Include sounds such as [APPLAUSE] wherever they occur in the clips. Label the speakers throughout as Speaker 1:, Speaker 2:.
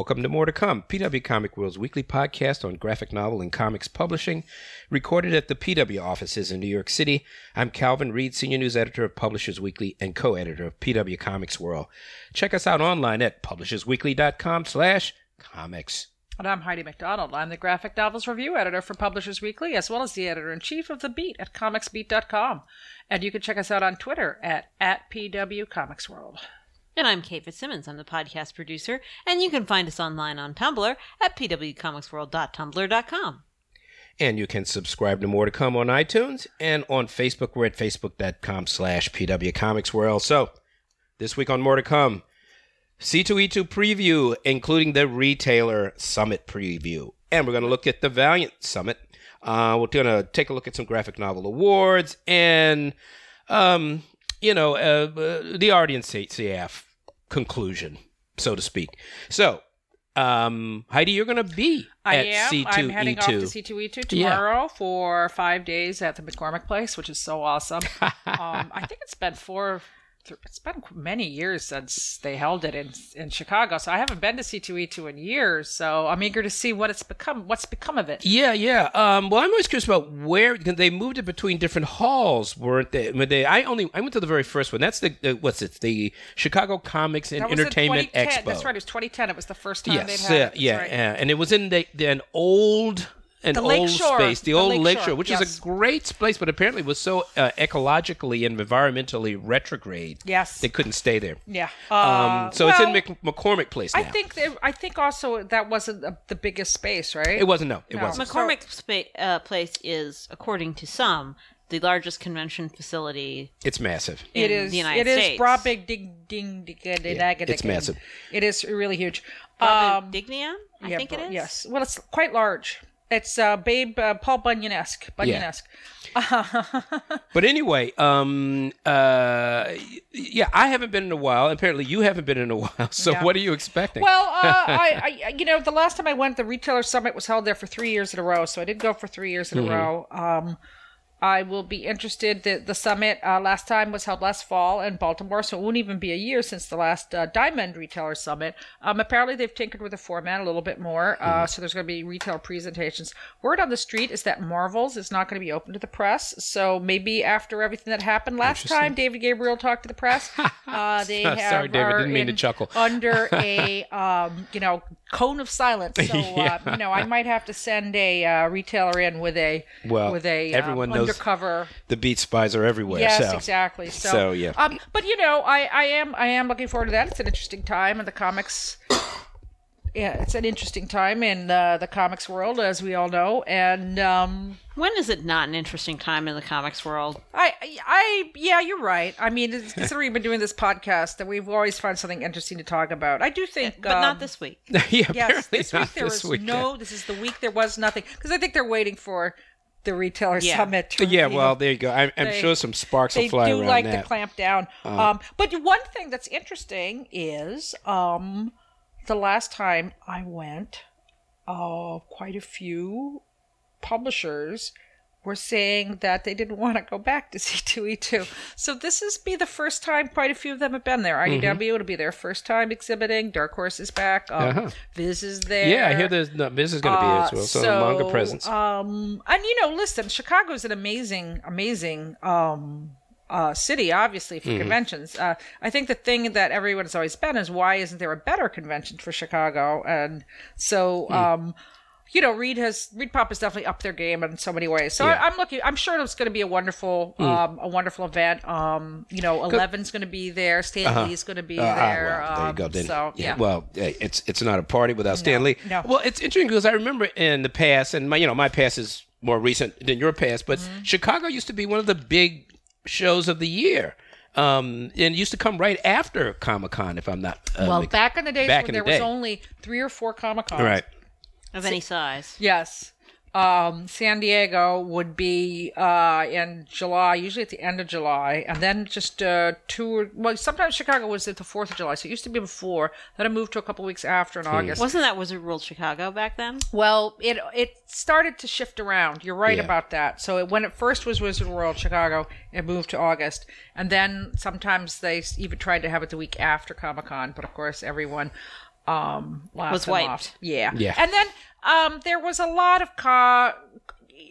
Speaker 1: Welcome to More to Come, PW Comic World's weekly podcast on graphic novel and comics publishing, recorded at the PW offices in New York City. I'm Calvin Reid, senior news editor of Publishers Weekly and co-editor of PW Comics World. Check us out online at publishersweekly.com/slash comics.
Speaker 2: And I'm Heidi MacDonald. I'm the graphic novels review editor for Publishers Weekly, as well as the editor in chief of The Beat at comicsbeat.com. And you can check us out on Twitter at, at PW Comics World.
Speaker 3: And I'm Kate Fitzsimmons. I'm the podcast producer, and you can find us online on Tumblr at pwcomicsworld.tumblr.com.
Speaker 1: And you can subscribe to More to Come on iTunes and on Facebook. We're at facebook.com slash pwcomicsworld. So this week on More to Come, C2E2 preview, including the retailer summit preview. And we're going to look at the Valiant Summit. Uh, we're going to take a look at some graphic novel awards and, um, you know, uh, uh, the audience CF conclusion, so to speak. So, um, Heidi, you're going to be
Speaker 2: I
Speaker 1: at
Speaker 2: am.
Speaker 1: C2E2.
Speaker 2: I'm heading off to C2E2 tomorrow for five days at the McCormick Place, which is so awesome. [LAUGHS] um, I think it's been four. It's been many years since they held it in in Chicago, so I haven't been to C2E2 in years. So I'm eager to see what it's become. What's become of it?
Speaker 1: Yeah, yeah. Um, well, I'm always curious about where they moved it between different halls, weren't they? When they, I only I went to the very first one. That's the, the what's it? The Chicago Comics and
Speaker 2: That was in
Speaker 1: Entertainment Expo.
Speaker 2: That's right. It was 2010. It was the first time they'd
Speaker 1: Yes,
Speaker 2: had
Speaker 1: yeah,
Speaker 2: it.
Speaker 1: Yeah,
Speaker 2: right.
Speaker 1: yeah. and it was in the, the an old. An
Speaker 2: The
Speaker 1: old
Speaker 2: Lakeshore.
Speaker 1: space, the,
Speaker 2: The
Speaker 1: old
Speaker 2: Lakeshore,
Speaker 1: lakeshore, which is a great place, but apparently was so uh, ecologically and environmentally retrograde.
Speaker 2: Yes.
Speaker 1: they couldn't stay there.
Speaker 2: Yeah.
Speaker 1: Um,
Speaker 2: Uh,
Speaker 1: so it's in Mc- McCormick Place now.
Speaker 2: I think they, I think also that wasn't the, the biggest space, right?
Speaker 1: it wasn't. No, it
Speaker 2: No.
Speaker 1: wasn't.
Speaker 3: McCormick spa- uh, Place is, according to some, the largest convention facility.
Speaker 1: It's massive.
Speaker 3: in
Speaker 2: it is.
Speaker 3: the United
Speaker 2: it is
Speaker 3: States.
Speaker 2: broad big ding ding ding ding
Speaker 1: Yeah, it's massive.
Speaker 2: It is really huge.
Speaker 3: Um, Dignion, I
Speaker 2: yeah,
Speaker 3: think it
Speaker 2: bro-
Speaker 3: is.
Speaker 2: Yes. Well, it's quite large. It's uh, Babe uh, Paul Bunyan esque. Bunyan esque. [LAUGHS]
Speaker 1: But anyway, um, uh, yeah, I haven't been in a while. Apparently, you haven't been in a while. [LAUGHS] So,
Speaker 2: Yeah.
Speaker 1: what are you expecting?
Speaker 2: Well, uh, [LAUGHS] I, I, you know, the last time I went, the retailer summit was held there for three years in a row. So I did go for three years in
Speaker 1: Mm-hmm.
Speaker 2: a row. Um, I will be interested. The, the summit uh, last time was held last fall in Baltimore, so it won't even be a year since the last uh, Diamond Retailer Summit. Um, apparently, they've tinkered with the format a little bit more, uh, so there's going to be retail presentations. Word on the street is that Marvels is not going to be open to the press, so maybe after everything that happened last time, David Gabriel talked to the press. [LAUGHS] Uh, they have
Speaker 1: Sorry, David, didn't mean to chuckle. [LAUGHS]
Speaker 2: under [LAUGHS] a um, you know cone of silence. So
Speaker 1: Yeah.
Speaker 2: uh, you know, I might have to send a uh, retailer in with a
Speaker 1: Well,
Speaker 2: with a
Speaker 1: everyone knows
Speaker 2: undercover.
Speaker 1: the beat spies are everywhere.
Speaker 2: Yes,
Speaker 1: so.
Speaker 2: exactly. So,
Speaker 1: so, yeah.
Speaker 2: Um, but you know, I, I am I am looking forward to that. It's an interesting time in the comics. [COUGHS] Yeah, it's an interesting time in uh, the comics world, as we all know, and um,
Speaker 3: When is it not an interesting time in the comics world?
Speaker 2: I, I, yeah, you're right. I mean, considering we've been doing this podcast, that we've always found something interesting to talk about. I do think,
Speaker 3: But
Speaker 2: um,
Speaker 3: not this week. [LAUGHS]
Speaker 1: yeah,
Speaker 2: Yes,
Speaker 1: apparently
Speaker 2: this
Speaker 1: not
Speaker 2: week there
Speaker 1: this
Speaker 2: was
Speaker 1: week.
Speaker 2: no. This is the week there was nothing because I think they're waiting for the retailer
Speaker 3: Yeah.
Speaker 2: summit. To
Speaker 1: Yeah, well, there you go. I'm, I'm
Speaker 2: They-
Speaker 1: sure some sparks
Speaker 2: they
Speaker 1: will fly
Speaker 2: do like
Speaker 1: that.
Speaker 2: To clamp down. um, but one thing that's interesting is um, the last time I went, uh, quite a few publishers were saying that they didn't [LAUGHS] want to go back to C2E2. So this is be the first time quite a few of them have been there.
Speaker 1: Mm-hmm.
Speaker 2: IDW it'll be their first time exhibiting. Dark Horse is back. Um,
Speaker 1: Uh-huh.
Speaker 2: Viz is there.
Speaker 1: yeah, I hear there's no, this is going to be
Speaker 2: Uh,
Speaker 1: as well. So, manga presence.
Speaker 2: Um, and you know, listen, Chicago is an amazing, amazing um, uh, city, obviously for
Speaker 1: Mm-hmm.
Speaker 2: conventions. Uh, I think the thing that everyone has always been is why isn't there a better convention for Chicago? And so,
Speaker 1: Hmm.
Speaker 2: um, you know, Reed has ReedPop has definitely upped their game in so many ways. So
Speaker 1: Yeah.
Speaker 2: I, I'm looking. I'm sure it's going to be a wonderful, um, a wonderful event. Um, you know, Eleven's going to be there. Stan Lee's going to be
Speaker 1: Uh,
Speaker 2: there.
Speaker 1: well, there you
Speaker 2: um,
Speaker 1: go. Then,
Speaker 2: So yeah.
Speaker 1: Well, eh, it's it's not a party without Stan Lee.
Speaker 2: no.
Speaker 1: Well, it's interesting because I remember in the past, and my you know my past is more recent than your past, but
Speaker 2: Mm-hmm.
Speaker 1: Chicago used to be one of the big shows of the year. Um, and used to come right after Comic Con, if I'm not. Uh,
Speaker 2: well, back in the days when
Speaker 1: in the
Speaker 2: there was only three or four Comic Cons,
Speaker 1: right.
Speaker 3: Of any size.
Speaker 2: Yes. Um, San Diego would be uh, in July, usually at the end of July, and then just uh, two or well, sometimes Chicago was at the Fourth of July, so it used to be before. Then it moved to a couple weeks after in August.
Speaker 3: Wasn't that Wizard World Chicago back then?
Speaker 2: Well, it it started to shift around. You're right
Speaker 1: Yeah.
Speaker 2: about that. So it, when it first was Wizard World Chicago, it moved to August, and then sometimes they even tried to have it the week after Comic Con. But of course, everyone um, laughed
Speaker 3: Was wiped.
Speaker 2: off. Yeah,
Speaker 1: Yeah.
Speaker 2: And then um, there was a lot of ca- [LAUGHS]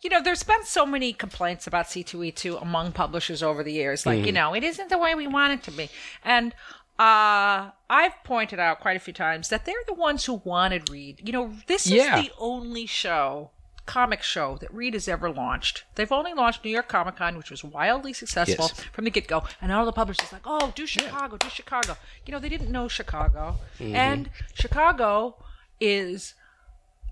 Speaker 2: you know, there's been so many complaints about C2E2 among publishers over the years. Like,
Speaker 1: Mm-hmm.
Speaker 2: you know, it isn't the way we want it to be. And uh, I've pointed out quite a few times that they're the ones who wanted Reed. You know, this
Speaker 1: Yeah.
Speaker 2: is the only show, comic show, that Reed has ever launched. They've only launched New York Comic Con, which was wildly successful
Speaker 1: Yes.
Speaker 2: from the get go. And all the publishers like, oh, do Chicago, do Chicago. You know, they didn't know Chicago.
Speaker 1: Mm-hmm.
Speaker 2: And Chicago is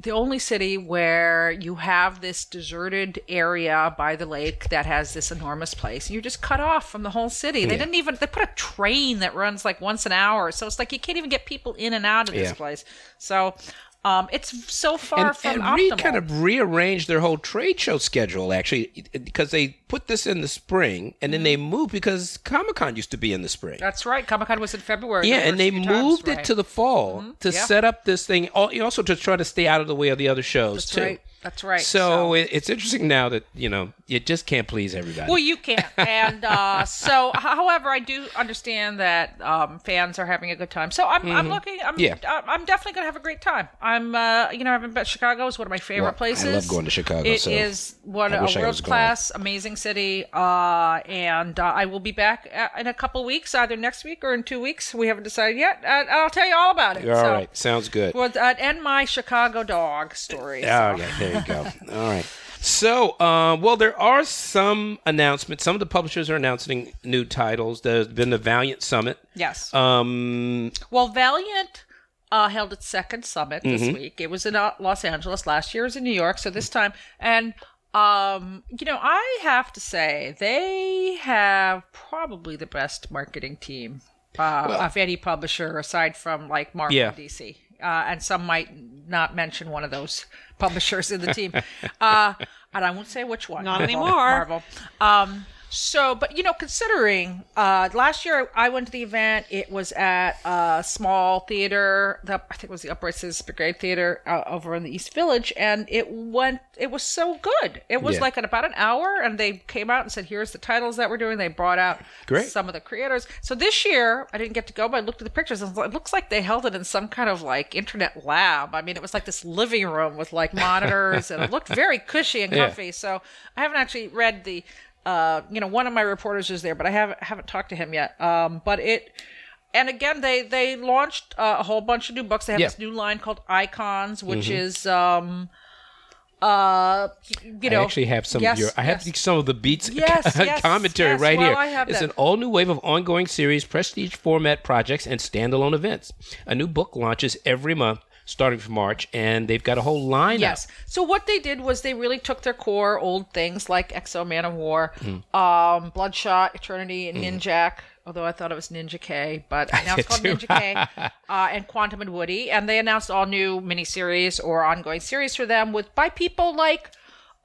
Speaker 2: the only city where you have this deserted area by the lake that has this enormous place. You're just cut off from the whole city. They didn't even they put a train that runs like once an hour, so it's like you can't even get people in and out of this
Speaker 1: Yeah.
Speaker 2: place. So um, it's so far
Speaker 1: and,
Speaker 2: from
Speaker 1: and Reed
Speaker 2: optimal.
Speaker 1: kind of rearranged their whole trade show schedule actually because they put this in the spring and then they
Speaker 2: Mm-hmm.
Speaker 1: moved because Comic Con used to be in the spring.
Speaker 2: That's right. Comic Con was in February.
Speaker 1: yeah, and they
Speaker 2: few times,
Speaker 1: moved
Speaker 2: right.
Speaker 1: it to the fall to
Speaker 2: yeah.
Speaker 1: set up this thing. Also to try to stay out of the way of the other shows
Speaker 2: That's
Speaker 1: too.
Speaker 2: right. That's right.
Speaker 1: So, it, it's interesting now that you know you just can't please everybody.
Speaker 2: Well, you can't. And uh, [LAUGHS] so, however, I do understand that um, fans are having a good time. So I'm, I'm looking. I'm,
Speaker 1: Mm-hmm. Yeah.
Speaker 2: I- I'm definitely going to have a great time. I'm, uh, you know, I've been Chicago is one of my favorite
Speaker 1: Well, I love going to Chicago,
Speaker 2: It
Speaker 1: so
Speaker 2: is one
Speaker 1: I
Speaker 2: a
Speaker 1: wish
Speaker 2: world class, amazing city. Uh, and uh, I will be back uh, in a couple weeks, either next week or in two weeks. We haven't decided yet. Uh, I'll tell you all about it.
Speaker 1: All
Speaker 2: so,
Speaker 1: right, sounds good.
Speaker 2: Well, uh, and my Chicago dog story.
Speaker 1: Oh,
Speaker 2: so.
Speaker 1: yeah, there you go. [LAUGHS] All right. So, uh, well, there are some announcements. Some of the publishers are announcing new titles. There's been the Valiant Summit.
Speaker 2: Yes.
Speaker 1: Um,
Speaker 2: Well, Valiant uh, held its second summit this
Speaker 1: Mm-hmm.
Speaker 2: week. It was in uh, Los Angeles. Last year it was in New York. So this time, and um, you know, I have to say they have probably the best marketing team uh, of any publisher aside from like Marvel
Speaker 1: Yeah.
Speaker 2: DC. Uh, and some might not mention one of those publishers in the team. Uh, and I won't say which one.
Speaker 3: Not
Speaker 2: Marvel-
Speaker 3: anymore.
Speaker 2: Marvel. Um, so, but you know, considering uh, last year I went to the event, it was at a small theater. The, I think it was the Upright Citizens Brigade Theater uh, over in the East Village, and it went. It was so good. It was
Speaker 1: Yeah.
Speaker 2: like in about an hour, and they came out and said, "Here's the titles that we're doing." They brought out
Speaker 1: Great.
Speaker 2: some of the creators. So this year I didn't get to go, but I looked at the pictures, and it looks like they held it in some kind of like internet lab. I mean, it was like this living room with like monitors, and it looked very [LAUGHS] cushy and
Speaker 1: Yeah.
Speaker 2: comfy. So I haven't actually read the, uh, you know, one of my reporters is there, but I haven't haven't talked to him yet. Um, but it, and again, they they launched uh, a whole bunch of new books. They have
Speaker 1: Yeah.
Speaker 2: this new line called Icons, which is um, uh, you know,
Speaker 1: I actually have some
Speaker 2: yes,
Speaker 1: of your. I have some of the beats [LAUGHS]
Speaker 2: Yes, [LAUGHS] yes,
Speaker 1: commentary
Speaker 2: yes.
Speaker 1: right
Speaker 2: Well,
Speaker 1: here. It's
Speaker 2: that.
Speaker 1: an all new wave of ongoing series, prestige format projects, and standalone events. A new book launches every month. Starting from March, and they've got a whole lineup.
Speaker 2: Yes. So what they did was they really took their core old things like X-O Manowar,
Speaker 1: Hmm.
Speaker 2: um, Bloodshot, Eternity, and Ninjak. Although I thought it was Ninja K, but [LAUGHS] now it's called. Ninja K, [LAUGHS] uh, and Quantum and Woody, and they announced all new miniseries or ongoing series for them with by people like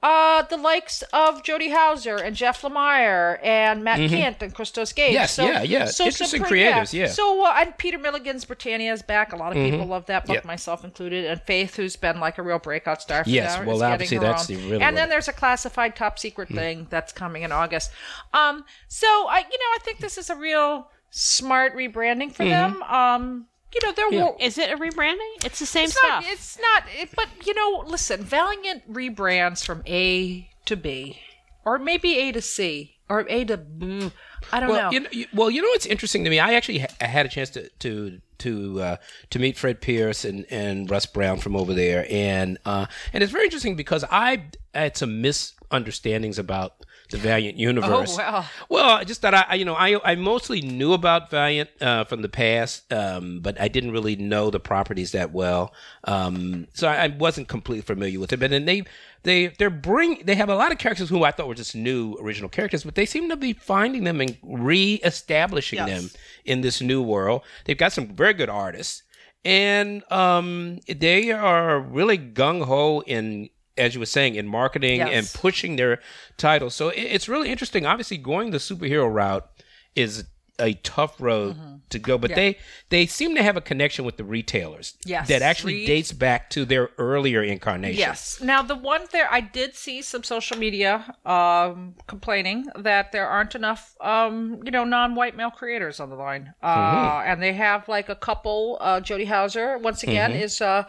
Speaker 2: uh, the likes of Jody Houser and Jeff Lemire and Matt Kindt and Christos Gage.
Speaker 1: Mm-hmm. Yes, yeah, yeah.
Speaker 2: some
Speaker 1: Interesting
Speaker 2: pretty-
Speaker 1: creatives, yeah.
Speaker 2: So uh, and Peter Milligan's Britannia is back. A lot of people love that book,
Speaker 1: Mm-hmm.
Speaker 2: Myself included. And Faith, who's been like a real breakout star. For
Speaker 1: Yes,
Speaker 2: now,
Speaker 1: well,
Speaker 2: is getting
Speaker 1: obviously
Speaker 2: her
Speaker 1: that's
Speaker 2: own.
Speaker 1: the really
Speaker 2: And then there's a classified top secret
Speaker 1: Mm.
Speaker 2: thing that's coming in August. Um, so I, you know, I think this is a real smart rebranding for them. Um, you know, they're
Speaker 1: Mm-hmm. Yeah.
Speaker 2: wo-
Speaker 3: Is it a rebranding? It's the same
Speaker 2: it's
Speaker 3: stuff.
Speaker 2: not. It's not. It, but you know, listen. Valiant rebrands from A to B, or maybe A to C, or A to B. I don't
Speaker 1: Well,
Speaker 2: know.
Speaker 1: you know, you, well, you know what's interesting to me? I actually ha- I had a chance to to to uh, to meet Fred Pierce and, and Russ Brown from over there, and uh, and it's very interesting because I had some misunderstandings about the Valiant universe.
Speaker 2: Oh, well.
Speaker 1: Well, I just thought I, I- you know, I I mostly knew about Valiant uh, from the past, um, but I didn't really know the properties that well. Um, so I, I wasn't completely familiar with it. But then they they they're bring they have a lot of characters who I thought were just new original characters, but they seem to be finding them and re-establishing
Speaker 3: Yes.
Speaker 1: them in this new world. They've got some very good artists, and um, they are really gung ho in. As you were saying, in marketing
Speaker 2: Yes.
Speaker 1: and pushing their titles. So it- it's really interesting. Obviously, going the superhero route is a tough road to go. But they they seem to have a connection with the retailers.
Speaker 2: Yes.
Speaker 1: that actually
Speaker 2: Reed-
Speaker 1: dates back to their earlier incarnation.
Speaker 2: Yes. Now, the one there, I did see some social media um, complaining that there aren't enough, um, you know, non-white male creators on the line, uh, and they have like a couple. Uh, Jody Houser, once again, is uh,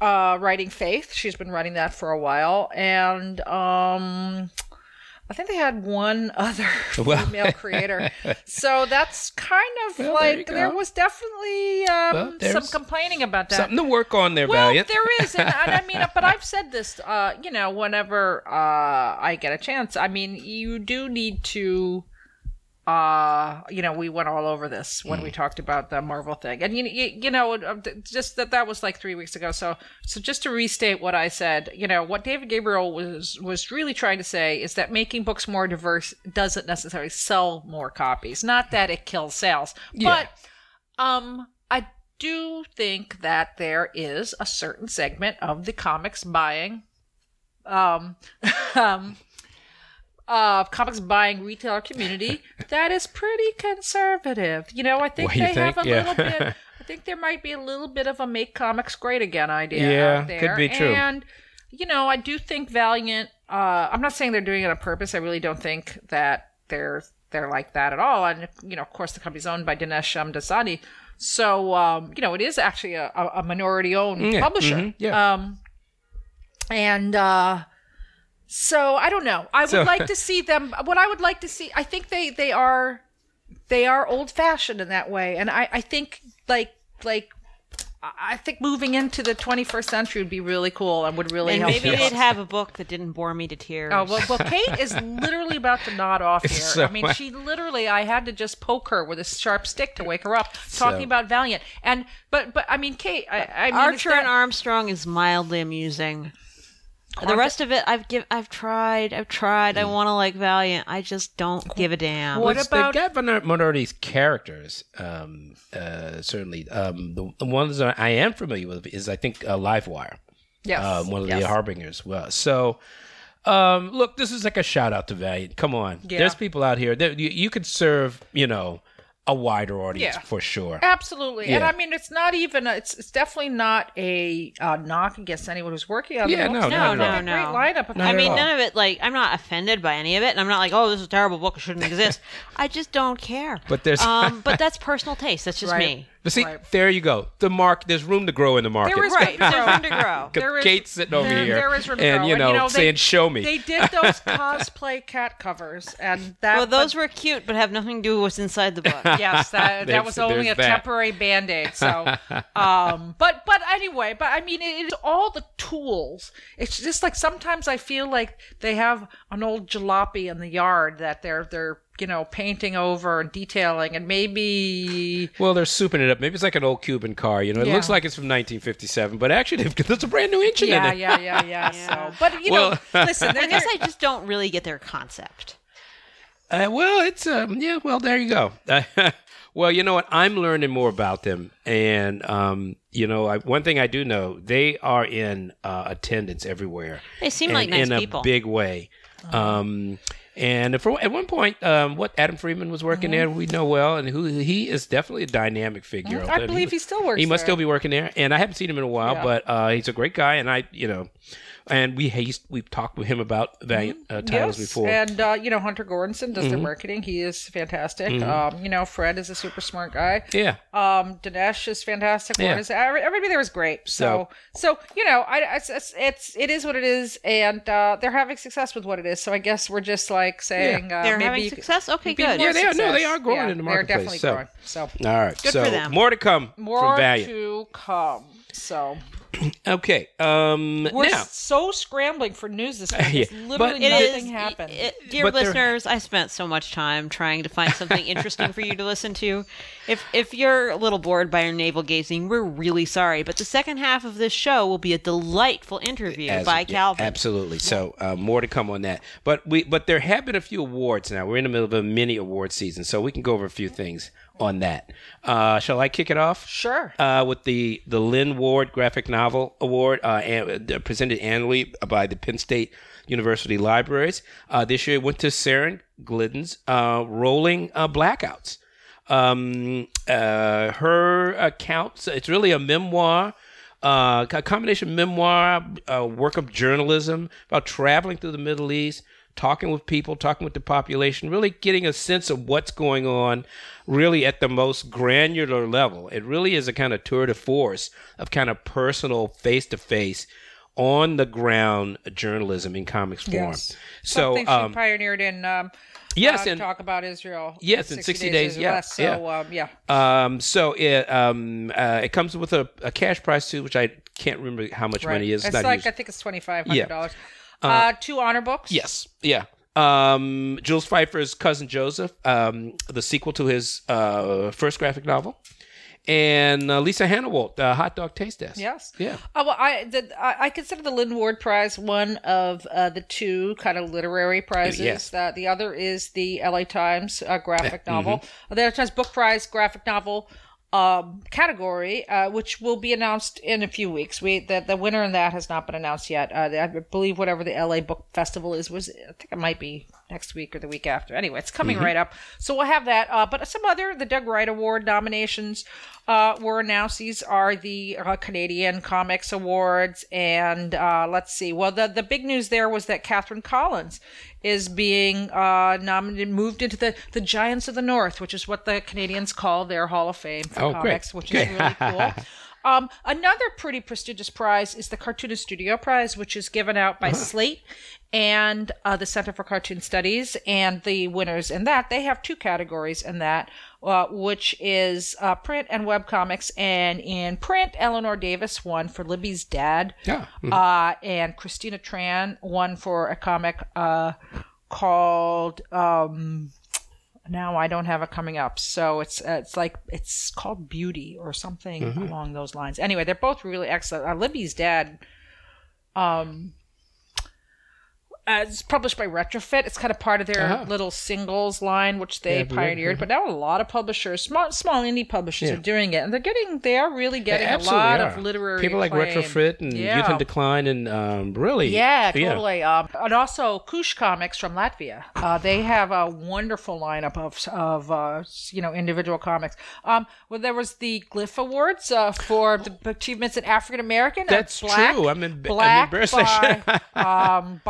Speaker 2: uh, writing Faith. She's been writing that for a while, and um, I think they had one [LAUGHS] other [LAUGHS]
Speaker 1: Well-
Speaker 2: female creator. [LAUGHS] so that's kind of
Speaker 1: Well,
Speaker 2: like there
Speaker 1: go.
Speaker 2: was definitely um,
Speaker 1: Well,
Speaker 2: some complaining about that.
Speaker 1: Something to work on there,
Speaker 2: Well,
Speaker 1: Valiant.
Speaker 2: there is, and, and I mean, but I've said this, uh, you know, whenever uh, I get a chance. I mean, you do need to, uh, you know, we went all over this when
Speaker 1: Mm.
Speaker 2: we talked about the Marvel thing, and you, you, you know, uh, just that that was like three weeks ago. So, so just to restate what I said, you know, what David Gabriel was was really trying to say is that making books more diverse doesn't necessarily sell more copies. Not that it kills sales, but um, I do think that there is a certain segment of the comics buying, um, [LAUGHS] um, uh, comics buying retailer community [LAUGHS] that is pretty conservative. You know, I think
Speaker 1: What,
Speaker 2: they have a
Speaker 1: Yeah.
Speaker 2: little bit. [LAUGHS] I think there might be a little bit of a make comics great again idea
Speaker 1: Yeah,
Speaker 2: out there.
Speaker 1: could be true.
Speaker 2: And you know, I do think Valiant. Uh, I'm not saying they're doing it on purpose. I really don't think that they're they're like that at all. And you know, of course, the company's owned by Dinesh Shamdasani, so um, you know, it is actually a, a minority owned
Speaker 1: Yeah,
Speaker 2: publisher.
Speaker 1: mhm, yeah.
Speaker 2: Um, and uh, so I don't know. I would
Speaker 1: So-
Speaker 2: like to see them. What I would like to see, I think they they are they are old fashioned in that way, and I I think like like. I I think moving into the 21st century would be really cool and would really
Speaker 3: And
Speaker 2: help.
Speaker 3: maybe they'd have a book that didn't bore me to tears.
Speaker 2: Oh well, well, Kate is literally about to nod off here.
Speaker 1: So-
Speaker 2: I mean, she literally, I had to just poke her with a sharp stick to wake her up, talking
Speaker 1: So-
Speaker 2: about Valiant. And but but I mean, Kate, I, I mean,
Speaker 3: Archer
Speaker 2: that-
Speaker 3: and Armstrong is mildly amusing. The rest of it, I've give, I've tried, I've tried. I want to like Valiant. I just don't give a damn.
Speaker 2: What
Speaker 1: it's-
Speaker 2: about-
Speaker 1: they've got minor- minorities characters? Um, uh, certainly, um, the, the ones that I am familiar with is I think uh, Livewire,
Speaker 2: Yes,
Speaker 1: um, one of
Speaker 2: yes.
Speaker 1: the harbingers. Well, so um, look, this is like a shout out to Valiant. Come on,
Speaker 2: Yeah.
Speaker 1: there's people out here that you, you could serve, you know, a wider audience
Speaker 2: Yeah.
Speaker 1: for sure.
Speaker 2: Absolutely, and I mean, it's not even. A, it's it's definitely not a uh, knock against anyone who's working on.
Speaker 1: Yeah,
Speaker 2: the
Speaker 1: no,
Speaker 2: books.
Speaker 1: not
Speaker 3: No,
Speaker 1: at
Speaker 3: no, no.
Speaker 2: Great lineup. Of
Speaker 3: I mean, none of it. Like, I'm not offended by any of it, and I'm not like, oh, this is a terrible book. It shouldn't exist. [LAUGHS] I just don't care.
Speaker 1: But there's-
Speaker 3: um, [LAUGHS] but that's personal taste. That's just
Speaker 2: Right.
Speaker 3: me.
Speaker 1: But see,
Speaker 2: Right.
Speaker 1: there you go. The mark. There's room to grow in the market.
Speaker 2: There is
Speaker 3: Right.
Speaker 2: room to
Speaker 3: There's
Speaker 2: grow.
Speaker 3: room to grow. [LAUGHS]
Speaker 2: There is-
Speaker 1: Kate's sitting over
Speaker 2: there-
Speaker 1: here,
Speaker 2: there is room to
Speaker 1: and
Speaker 2: grow.
Speaker 1: you know,
Speaker 2: they-
Speaker 1: saying, "Show me."
Speaker 2: They did those cosplay cat covers, and that.
Speaker 3: Well, those
Speaker 2: but-
Speaker 3: were cute, but have nothing to do with what's inside the book. [LAUGHS]
Speaker 2: yes, that, that was only a
Speaker 1: that.
Speaker 2: temporary band aid. So, [LAUGHS] um, but but anyway, but I mean, it is all the tools. It's just like sometimes I feel like they have an old jalopy in the yard that they're they're you know painting over and detailing, and maybe
Speaker 1: Well, they're souping it up. Maybe it's like an old Cuban car. You know, it
Speaker 2: Yeah.
Speaker 1: looks like it's from 1957, but actually, [LAUGHS] they've, there's a brand new engine
Speaker 2: yeah,
Speaker 1: in it.
Speaker 2: yeah, yeah, yeah,
Speaker 3: Yeah.
Speaker 2: So, but you know, [LAUGHS] listen,
Speaker 3: I guess I just don't really get their concept.
Speaker 1: Uh, well, it's um, yeah. Well, there you go. [LAUGHS] well, you know what? I'm learning more about them, and um, you know, I, one thing I do know, they are in uh, attendance everywhere.
Speaker 3: They seem
Speaker 1: and
Speaker 3: like nice
Speaker 1: in a big way. Um, and for, at one point, um, what Adam Freeman was working there, we know well, and who he is definitely a dynamic figure.
Speaker 2: I believe he still works
Speaker 1: He must
Speaker 2: there.
Speaker 1: still be working there, and I haven't seen him in a while,
Speaker 2: Yeah.
Speaker 1: but uh, he's a great guy, and I, you know, and we he's, we've talked with him about Valiant uh, titles
Speaker 2: Yes,
Speaker 1: before.
Speaker 2: and uh, you know Hunter Gorinson does their marketing. He is fantastic. Um, you know Fred is a super smart guy.
Speaker 1: yeah,
Speaker 2: Um, Dinesh is fantastic.
Speaker 1: Yeah.
Speaker 2: Warren is- everybody there is great. So, so, you know, I, it's, it's it's it is what it is, and uh, they're having success with what it is. So I guess we're just like saying uh,
Speaker 3: They're
Speaker 2: maybe
Speaker 3: having
Speaker 2: you could-
Speaker 3: success? Okay, good.
Speaker 2: more
Speaker 1: Yeah, they are- no, they are growing
Speaker 2: Yeah,
Speaker 1: in the marketplace.
Speaker 2: They're definitely
Speaker 1: so-
Speaker 2: growing. So
Speaker 1: All right.
Speaker 3: Good
Speaker 1: so
Speaker 3: for them.
Speaker 1: more to come
Speaker 2: more
Speaker 1: from Valiant.
Speaker 2: to come. So [CLEARS THROAT]
Speaker 1: Okay. Um
Speaker 2: we're
Speaker 1: now
Speaker 2: so scrambling for news this [LAUGHS] week.
Speaker 1: Yeah,
Speaker 2: literally
Speaker 1: but-
Speaker 2: nothing
Speaker 3: is,
Speaker 2: happened.
Speaker 3: it- dear
Speaker 1: But there-
Speaker 3: listeners, I spent so much time trying to find something interesting for you to listen to. If if you're a little bored by our navel gazing, we're really sorry. But the second half of this show will be a delightful interview
Speaker 1: as-
Speaker 3: by
Speaker 1: yeah,
Speaker 3: Calvin.
Speaker 1: Absolutely. So uh, more to come on that. But we but there have been a few awards now. We're in the middle of a mini award season, so we can go over a few things on that. Uh, shall I kick it off?
Speaker 2: Sure.
Speaker 1: Uh, with the the Lynd Ward Graphic Novel Award, uh, and, uh, presented annually by the Penn State University Libraries. Uh, this year it went to Sarah Glidden's uh, Rolling uh, Blackouts. Um, uh, her account, so it's really a memoir, uh, a combination memoir, uh, work of journalism about traveling through the Middle East, talking with people, talking with the population, really getting a sense of what's going on, really at the most granular level. It really is a kind of tour de force of kind of personal, face to face, on the ground journalism in comics form.
Speaker 2: Yes.
Speaker 1: So,
Speaker 2: Something she
Speaker 1: um,
Speaker 2: pioneered in. Um,
Speaker 1: yes,
Speaker 2: uh,
Speaker 1: and
Speaker 2: talk about Israel.
Speaker 1: Yes, in 60 days,
Speaker 2: or
Speaker 1: yeah,
Speaker 2: less. So
Speaker 1: yeah.
Speaker 2: Um, yeah.
Speaker 1: Um, so it um, uh, it comes with a, a cash prize too, which I can't remember how much money is.
Speaker 2: It's
Speaker 1: not
Speaker 2: like
Speaker 1: used.
Speaker 2: I think it's twenty five hundred dollars. Uh, two honor books.
Speaker 1: yes, yeah. Um, Jules Feiffer's cousin Joseph, um, the sequel to his uh, first graphic novel, and uh, Lisa Hanawalt, uh, Hot Dog Taste Test.
Speaker 2: Yes.
Speaker 1: Yeah.
Speaker 2: Uh, well, I, the, I I consider the Lynd Ward Prize one of uh, the two kind of literary prizes.
Speaker 1: Yes.
Speaker 2: Uh, the other is the LA Times uh, graphic novel.
Speaker 1: mm-hmm.
Speaker 2: The LA Times Book Prize graphic novel um, category, uh, which will be announced in a few weeks. We the, the winner in that has not been announced yet. Uh, I believe whatever the LA Book Festival is was I think it might be next week or the week after. Anyway, it's coming right up, so we'll have that. Uh, but some other the Doug Wright Award nominations uh, were announced. These are the uh, Canadian Comics Awards, and uh, let's see. Well, the the big news there was that Catherine Collins is being uh, nominated, moved into the the Giants of the North, which is what the Canadians call their Hall of Fame for
Speaker 1: Oh, great.
Speaker 2: comics, which is really cool. [LAUGHS] Um, another pretty prestigious prize is the Cartoonist Studio Prize, which is given out by [LAUGHS] Slate and uh, the Center for Cartoon Studies. And the winners in that, they have two categories in that, uh, which is uh, print and web comics. And in print, Eleanor Davis won for Libby's Dad.
Speaker 1: Yeah.
Speaker 2: Uh, and Christina Tran won for a comic uh, called. Um, now I don't have it coming up. So it's uh, it's like it's called Beauty or something along those lines. Anyway, they're both really excellent. Uh, Libby's dad, um, uh, it's published by Retrofit. It's kind of part of their
Speaker 1: Uh-huh.
Speaker 2: little singles line, which they
Speaker 1: Yeah,
Speaker 2: pioneered. But now a lot of publishers, small small indie publishers, are doing it, and they're getting they are really getting a lot
Speaker 1: are.
Speaker 2: of literary
Speaker 1: people like. Retrofit and Youth
Speaker 2: Yeah.
Speaker 1: in Decline and um, really
Speaker 2: Yeah, totally. Um, and also Kush Comics from Latvia. Uh, they have a wonderful lineup of of uh, you know individual comics. Um, well, there was the Glyph Awards uh, for the achievements in African American.
Speaker 1: That's
Speaker 2: black,
Speaker 1: true. I'm, in,
Speaker 2: Black
Speaker 1: I'm embarrassed.
Speaker 2: By, [LAUGHS] um,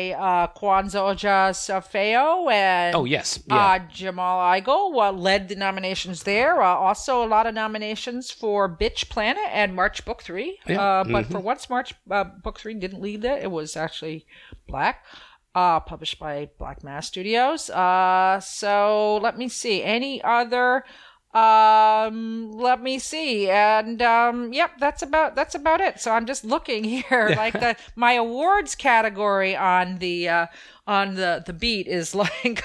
Speaker 2: by uh, Kwanzaa Oja Safeo and
Speaker 1: oh yes, yeah.
Speaker 2: uh, Jamal Igle uh, led the nominations there. Uh, also, a lot of nominations for Bitch Planet and March Book Three.
Speaker 1: Yeah.
Speaker 2: Uh, but for once, March uh, Book Three didn't lead it. It was actually Black. Uh, published by Black Mask Studios. Uh, so let me see. Any other? Um, let me see. And um, yep, that's about that's about it. So I'm just looking [LAUGHS] here. like the my awards category on the uh, on the the beat is [LAUGHS] like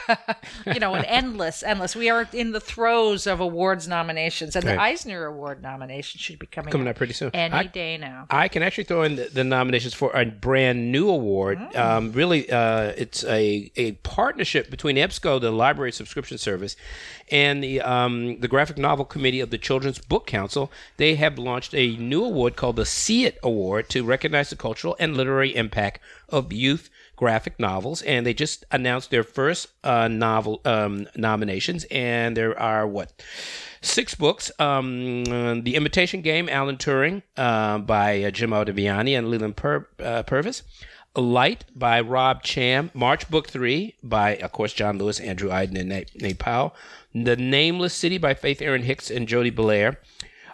Speaker 2: you know an endless endless we are in the throes of awards nominations and the eisner award nomination should be coming,
Speaker 1: Coming up pretty soon.
Speaker 2: any
Speaker 1: I-
Speaker 2: day now
Speaker 1: I can actually throw in the, the nominations for a brand new award.
Speaker 2: Mm.
Speaker 1: Um, really, uh, it's a, a partnership between EBSCO, the library subscription service, and the um, the graphic novel committee of the Children's Book Council. They have launched a new award called the See It Award to recognize the cultural and literary impact of youth graphic novels, and they just announced their first uh, novel um, nominations, and there are what six books: um, The Imitation Game, Alan Turing, uh, by uh, Jim Ottaviani and Leland uh, Purvis. Light by Rob Cham. March Book Three by, of course, John Lewis, Andrew Aydin, and Nate, Nate Powell. The Nameless City by Faith Erin Hicks and Jordie Bellaire.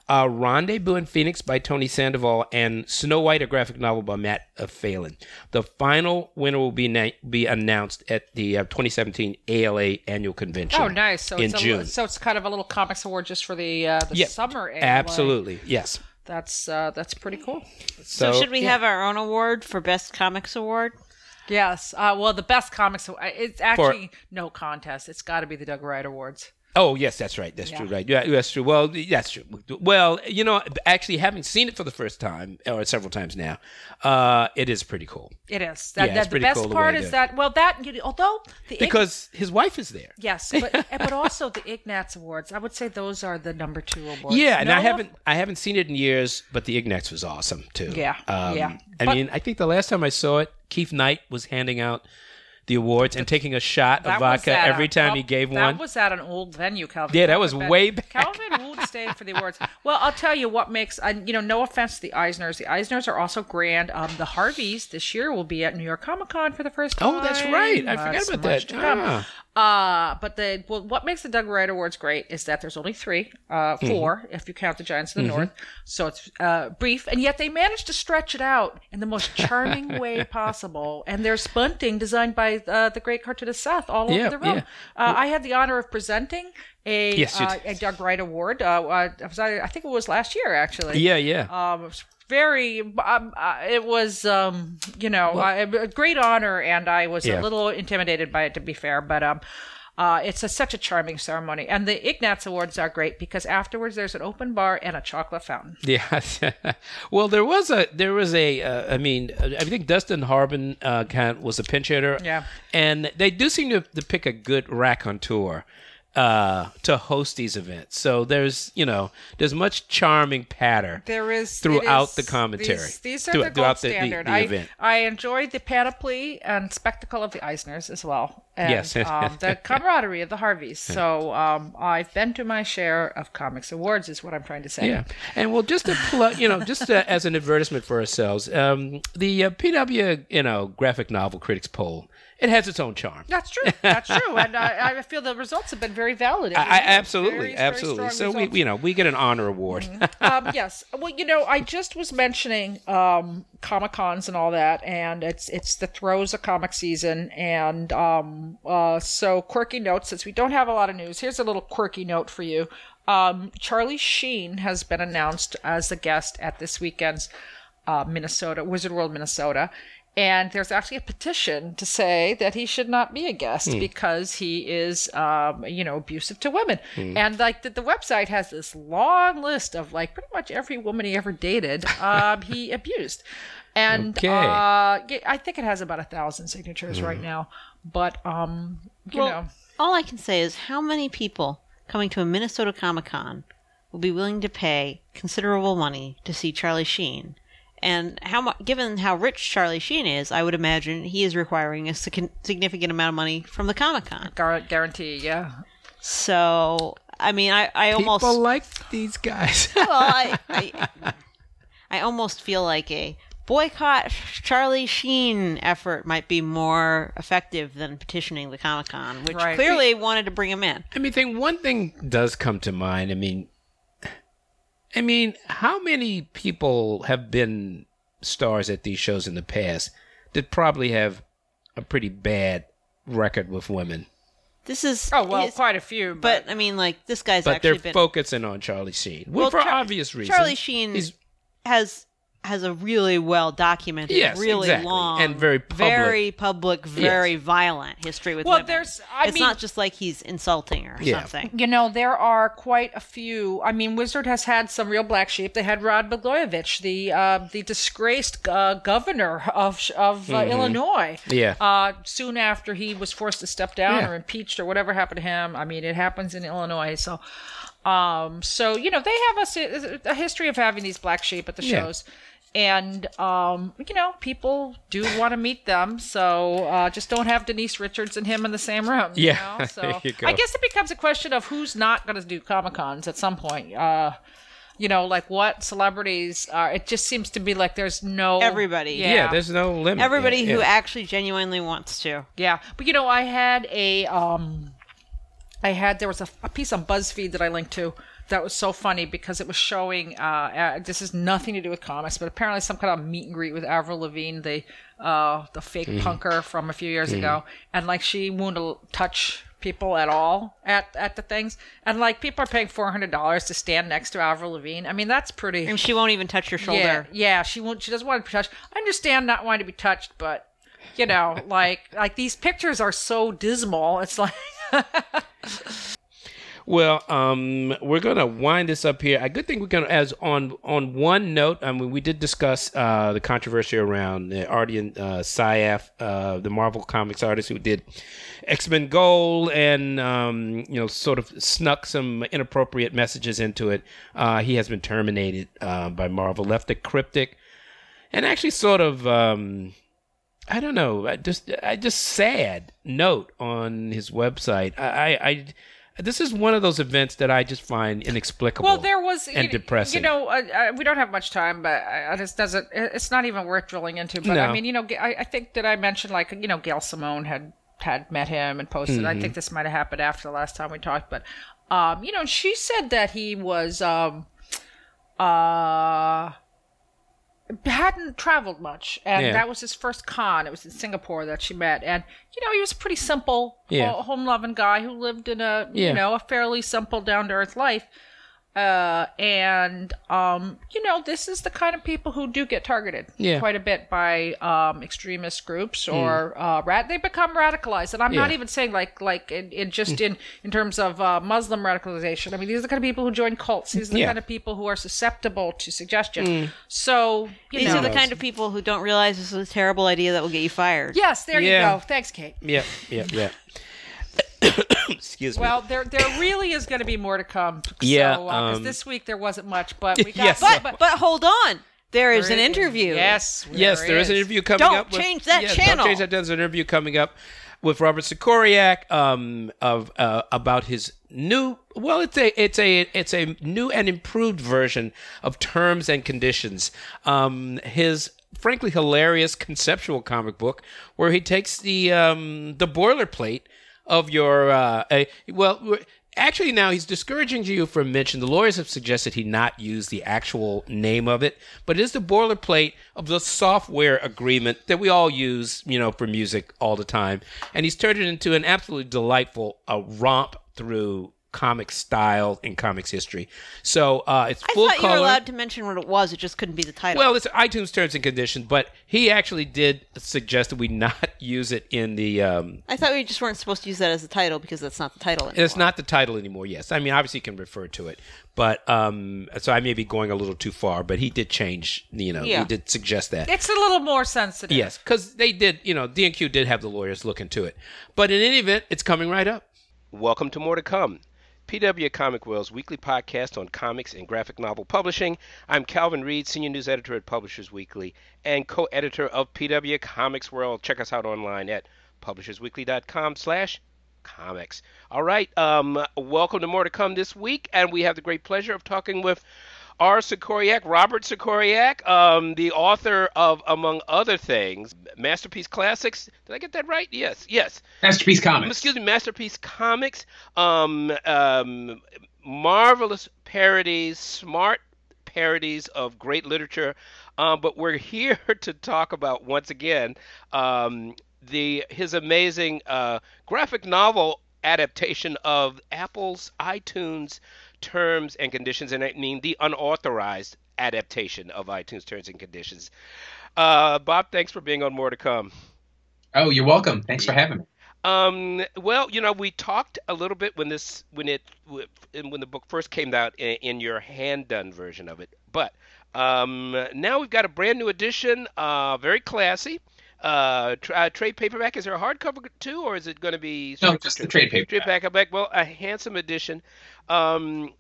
Speaker 1: Uh, Rendezvous in Phoenix by Tony Sandoval and Snow White, a graphic novel by Matt uh, Phelan. The final winner will be na- be announced at the uh, 2017 ALA annual convention.
Speaker 2: oh nice so
Speaker 1: in
Speaker 2: it's a,
Speaker 1: June.
Speaker 2: so it's kind of a little comics award just for the uh, the
Speaker 1: Yep,
Speaker 2: summer ALA.
Speaker 1: Absolutely, yes.
Speaker 2: that's uh, that's pretty cool
Speaker 3: So, should we have our own award for best comics award?
Speaker 2: yes uh, well the best comics it's actually no contest it's got to be the doug wright awards
Speaker 1: Oh yes, that's right. That's true. Right. Yeah, that's true. Well, that's true. Well, you know, actually, having seen it for the first time or several times now, uh, it is pretty cool
Speaker 2: It is. That,
Speaker 1: Yeah,
Speaker 2: that the best
Speaker 1: cool
Speaker 2: part is that well that you know, although
Speaker 1: because his wife is there.
Speaker 2: yes, but but also the Ignatz Awards, I would say those are the number two awards.
Speaker 1: Yeah, and I haven't I haven't seen it in years, but the Ignatz was awesome too.
Speaker 2: Yeah,
Speaker 1: um,
Speaker 2: yeah.
Speaker 1: I
Speaker 2: But-
Speaker 1: mean, I think the last time I saw it, Keith Knight was handing out the awards and taking a shot of vodka every
Speaker 2: a-
Speaker 1: time he gave
Speaker 2: that
Speaker 1: one.
Speaker 2: That was at an old venue, Calvin.
Speaker 1: Yeah, that was way back.
Speaker 2: Calvin Wood [LAUGHS] stayed for the awards. Well, I'll tell you what makes, I, you know, no offense to the Eisners. The Eisners are also grand. Um, the Harveys this year will be at New York Comic Con for the first time.
Speaker 1: Oh, that's right. I forgot about that. Ah.
Speaker 2: Uh, but the well, what makes the Doug Wright Awards great is that there's only three, uh,
Speaker 1: Mm-hmm.
Speaker 2: 4 if you count the Giants of the North. So it's uh, brief, and yet they managed to stretch it out in the most charming [LAUGHS] way possible. And there's bunting designed by uh, the great cartoonist Seth all
Speaker 1: Yeah,
Speaker 2: over the room.
Speaker 1: yeah.
Speaker 2: Uh, I had the honor of presenting a
Speaker 1: Yes,
Speaker 2: uh, a Doug Wright Award. Uh, uh, was I, I think it was last year actually.
Speaker 1: Yeah, yeah.
Speaker 2: Um, very. Um, uh, it was, um, you know, uh, a great honor, and I was
Speaker 1: Yeah.
Speaker 2: a little intimidated by it, to be fair. But um, uh, it's a, such a charming ceremony, and the Ignatz Awards are great because afterwards there's an open bar and a chocolate fountain. [LAUGHS]
Speaker 1: Yeah. well, there was a there was a uh, I mean I think Dustin Harbin uh, kind of was a pinch hitter.
Speaker 2: Yeah.
Speaker 1: And they do seem to, to pick a good raconteur uh, to host these events. So there's you know there's much charming patter.
Speaker 2: There is
Speaker 1: Throughout
Speaker 2: is-
Speaker 1: the commentary.
Speaker 2: These, these are
Speaker 1: Through-
Speaker 2: the gold
Speaker 1: throughout the- the- the
Speaker 2: I. I enjoyed the panoply and spectacle of the Eisners as well, and
Speaker 1: Yes.
Speaker 2: um, the [LAUGHS] camaraderie of the Harveys. So um, I've been to my share of comics awards, is what I'm trying to say.
Speaker 1: Yeah, and well, just to plug, you know, just uh, as an advertisement for ourselves, um, the uh, PW, you know, graphic novel critics poll, it has its own charm.
Speaker 2: That's true. That's true, [LAUGHS] and I, I feel the results have been very valid.
Speaker 1: I,
Speaker 2: Very,
Speaker 1: absolutely,
Speaker 2: very
Speaker 1: absolutely.
Speaker 2: strong
Speaker 1: So we, you know, we get an honor award.
Speaker 2: um, [LAUGHS] yes. Well, you know, I just was mentioning um, comic cons and all that, and it's it's the throes of comic season, and um, uh, so quirky notes. Since we don't have a lot of news, here's a little quirky note for you. Um, Charlie Sheen has been announced as a guest at this weekend's uh, Minnesota Wizard World, Minnesota. And there's actually a petition to say that he should not be a guest because he is, um, you know, abusive to women. And like the, the website has this long list of like pretty much every woman he ever dated, um, he [LAUGHS] abused. And
Speaker 1: Okay.
Speaker 2: uh, I think it has about a thousand signatures right now. But um, you
Speaker 3: well,
Speaker 2: know,
Speaker 3: all I can say is how many people coming to a Minnesota Comic Con will be willing to pay considerable money to see Charlie Sheen. And how mu- given how rich Charlie Sheen is, I would imagine he is requiring a sig- significant amount of money from the Comic Con.
Speaker 2: gar- guarantee, yeah.
Speaker 3: So, I mean, I, I almost
Speaker 1: People like these guys. [LAUGHS]
Speaker 3: well, I, [LAUGHS] I, I almost feel like a boycott Charlie Sheen effort might be more effective than petitioning the Comic Con, which
Speaker 2: Right.
Speaker 3: clearly wanted to bring him in.
Speaker 1: I mean, think one thing does come to mind. I mean, I mean, how many people have been stars at these shows in the past that probably have a pretty bad record with women,
Speaker 3: This is
Speaker 2: Oh well,
Speaker 3: his-
Speaker 2: quite a few, but,
Speaker 3: but I mean, like this guy's
Speaker 1: but
Speaker 3: actually
Speaker 1: they're
Speaker 3: been
Speaker 1: focusing on Charlie Sheen, well, for
Speaker 3: Char-
Speaker 1: obvious reasons.
Speaker 3: Charlie Sheen
Speaker 1: He's-
Speaker 3: has has a really well documented,
Speaker 1: Yes,
Speaker 3: really
Speaker 1: exactly.
Speaker 3: long,
Speaker 1: And very public.
Speaker 3: very public, very violent history with
Speaker 2: Well,
Speaker 3: women.
Speaker 2: there's- I
Speaker 3: it's
Speaker 2: mean-
Speaker 3: not just like he's insulting or
Speaker 1: Yeah.
Speaker 3: something.
Speaker 2: you know, there are quite a few. I mean, Wizard has had some real black sheep. They had Rod Blagojevich, the uh, the disgraced uh, governor of of uh, Illinois.
Speaker 1: Yeah.
Speaker 2: Uh, soon after he was forced to step down
Speaker 1: Yeah.
Speaker 2: or impeached or whatever happened to him. I mean, it happens in Illinois. So, um, so you know, they have a, a history of having these black sheep at the
Speaker 1: Yeah.
Speaker 2: shows. And um, you know, people do want to meet them, so uh, just don't have Denise Richards and him in the same room. you
Speaker 1: Yeah,
Speaker 2: know? [LAUGHS] so
Speaker 1: there you go.
Speaker 2: I guess it becomes a question of who's not going to do Comic Cons at some point. Uh, you know, like what celebrities are. It just seems to be like there's no
Speaker 3: Everybody.
Speaker 2: Yeah,
Speaker 1: yeah. there's no limit.
Speaker 3: Everybody
Speaker 1: Yeah,
Speaker 3: who
Speaker 1: yeah.
Speaker 3: actually genuinely wants to.
Speaker 2: yeah. But you know, I had a um, I had there was a, a piece on BuzzFeed that I linked to that was so funny because it was showing. Uh, uh, this is nothing to do with comics, but apparently some kind of meet and greet with Avril Lavigne, the uh, the fake punker from a few years ago, and like she won't touch people at all at at the things, and like people are paying four hundred dollars to stand next to Avril Lavigne. I mean, that's pretty.
Speaker 3: And she won't even touch your shoulder.
Speaker 2: Yeah, yeah, she won't. She doesn't want to be touched. I understand not wanting to be touched, but you know, [LAUGHS] like like these pictures are so dismal. It's like [LAUGHS]
Speaker 1: Well, um, we're gonna wind this up here. A good thing we're gonna, as on on one note, I mean, we did discuss uh, the controversy around uh, Ardian uh, Syaf, uh, the Marvel Comics artist who did X Men Gold, and um, you know, sort of snuck some inappropriate messages into it. Uh, he has been terminated uh, by Marvel, left it cryptic, and actually sort of. Um, I don't know. I just I just sad note on his website. I, I, I this is one of those events that I just find inexplicable.
Speaker 2: Well, there was
Speaker 1: and
Speaker 2: you,
Speaker 1: depressing.
Speaker 2: You know, uh, uh, we don't have much time, but uh, this doesn't. It's not even worth drilling into. But
Speaker 1: No.
Speaker 2: I mean, you know, I, I think that I mentioned like you know Gail Simone had had met him and posted. I
Speaker 1: Mm-hmm.
Speaker 2: think this might have happened after the last time we talked, but um, you know, she said that he was um, uh hadn't traveled much and
Speaker 1: Yeah.
Speaker 2: that was his first con it was in singapore that she met and you know he was a pretty simple
Speaker 1: Yeah.
Speaker 2: home loving guy who lived in a
Speaker 1: Yeah.
Speaker 2: you know a fairly simple down to earth life uh and um you know this is the kind of people who do get targeted
Speaker 1: Yeah.
Speaker 2: quite a bit by um extremist groups or uh rat they become radicalized. And i'm not even saying like like in, in just in in terms of uh muslim radicalization. I mean these are the kind of people who join cults. These are the
Speaker 1: Yeah.
Speaker 2: kind of people who are susceptible to suggestion. So you
Speaker 3: These
Speaker 2: know.
Speaker 3: are the kind of people who don't realize this is a terrible idea that will get you fired.
Speaker 2: yes there
Speaker 1: Yeah.
Speaker 2: you go. Thanks kate.
Speaker 1: Yeah, yeah, yeah. [LAUGHS] [LAUGHS] Excuse me.
Speaker 2: well, there there really is going to be more to come. [LAUGHS]
Speaker 1: Yeah,
Speaker 2: So, uh, 'cause
Speaker 1: um,
Speaker 2: this week there wasn't much, but we [LAUGHS] got.
Speaker 1: Yes.
Speaker 3: But but hold on, there is an interview.
Speaker 2: Yes.
Speaker 1: Yes, there is an interview coming
Speaker 3: Don't
Speaker 1: up. with-
Speaker 3: change that
Speaker 1: yes,
Speaker 3: channel.
Speaker 1: Don't change that. There's an interview coming up with Robert Sikoryak um, of uh, about his new. Well, it's a it's a it's a new and improved version of Terms and Conditions. Um, his frankly hilarious conceptual comic book where he takes the um, the boilerplate of your uh, a, well. Actually, now he's discouraging you from mention. The lawyers have suggested he not use the actual name of it, but it is the boilerplate of the software agreement that we all use, you know, for music all the time. And he's turned it into an absolutely delightful uh, romp through comic style and comics history. So uh, it's
Speaker 3: I
Speaker 1: full
Speaker 3: thought you
Speaker 1: color.
Speaker 3: were allowed to mention what it was. It just couldn't be the title.
Speaker 1: Well, it's iTunes terms and conditions, but he actually did suggest that we not [LAUGHS] use it in the. Um,
Speaker 3: I thought we just weren't supposed to use that as the title because that's not the title anymore.
Speaker 1: it's not the title anymore. Yes, I mean obviously you can refer to it, but um, so I may be going a little too far. But he did change. You know,
Speaker 3: Yeah.
Speaker 1: he did suggest that.
Speaker 2: It's a little more sensitive.
Speaker 1: Yes, because they did. You know, D&Q did have the lawyers look into it. But in any event, it's coming right up. Welcome to more to come. PW Comic World's weekly podcast on comics and graphic novel publishing. I'm Calvin Reid, senior news editor at Publishers Weekly and co-editor of PW Comics World. Check us out online at publishersweekly.com/slash comics. All right, um, welcome to more to come this week, and we have the great pleasure of talking with R. Sikoryak, Robert Sikoryak, um, the author of, among other things, Masterpiece Classics. Did I get that right? Yes, yes.
Speaker 4: Masterpiece Comics.
Speaker 1: excuse me, Masterpiece Comics. Um, um, marvelous parodies, smart parodies of great literature. Um, but we're [LAUGHS] here to talk about once again um, the his amazing uh, graphic novel adaptation of Apple's iTunes terms and conditions, and I mean the unauthorized adaptation of iTunes terms and conditions. Uh, Bob, thanks for being on More to Come.
Speaker 4: Oh, you're welcome. Thanks for having me.
Speaker 1: Um, well, you know, we talked a little bit when this when it when the book first came out in, in your hand done version of it, but um, now we've got a brand new edition, uh, very classy. Uh, tra- uh, trade paperback. Is there a hardcover too, or is it going to be
Speaker 4: No, just the trade
Speaker 1: Trade
Speaker 4: paperback.
Speaker 1: paperback. Well, a handsome edition. Um,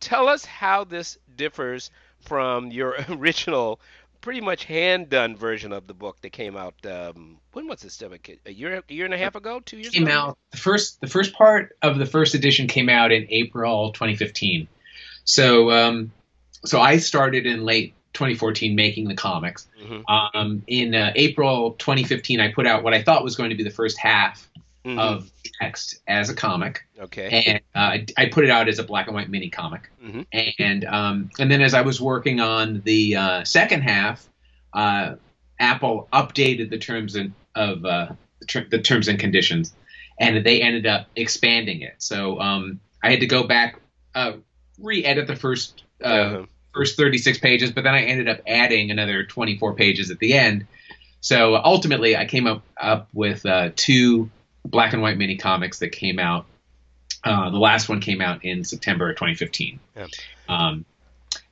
Speaker 1: tell us how this differs from your [LAUGHS] original, pretty much hand done version of the book that came out. Um, when was this? A year, a year and a half ago, two years
Speaker 4: Came
Speaker 1: ago.
Speaker 4: out the first. The first part of the first edition came out in April 2015. So, um, so I started in late 2014 making the comics.
Speaker 1: Mhm.
Speaker 4: Um, in uh, April 2015, I put out what I thought was going to be the first half
Speaker 1: Mhm.
Speaker 4: of text as a comic,
Speaker 1: okay.
Speaker 4: and uh, I, I put it out as a black and white mini comic.
Speaker 1: Mhm.
Speaker 4: And um, and then as I was working on the uh, second half, uh, Apple updated the terms and of uh, the, ter- the terms and conditions, and they ended up expanding it. So um, I had to go back, uh, re-edit the first uh,
Speaker 1: Uh-huh.
Speaker 4: First 36 pages, but then I ended up adding another 24 pages at the end. So ultimately, I came up up with uh, two black and white mini comics that came out. Uh, the last one came out in September of 2015.
Speaker 1: Yeah.
Speaker 4: Um,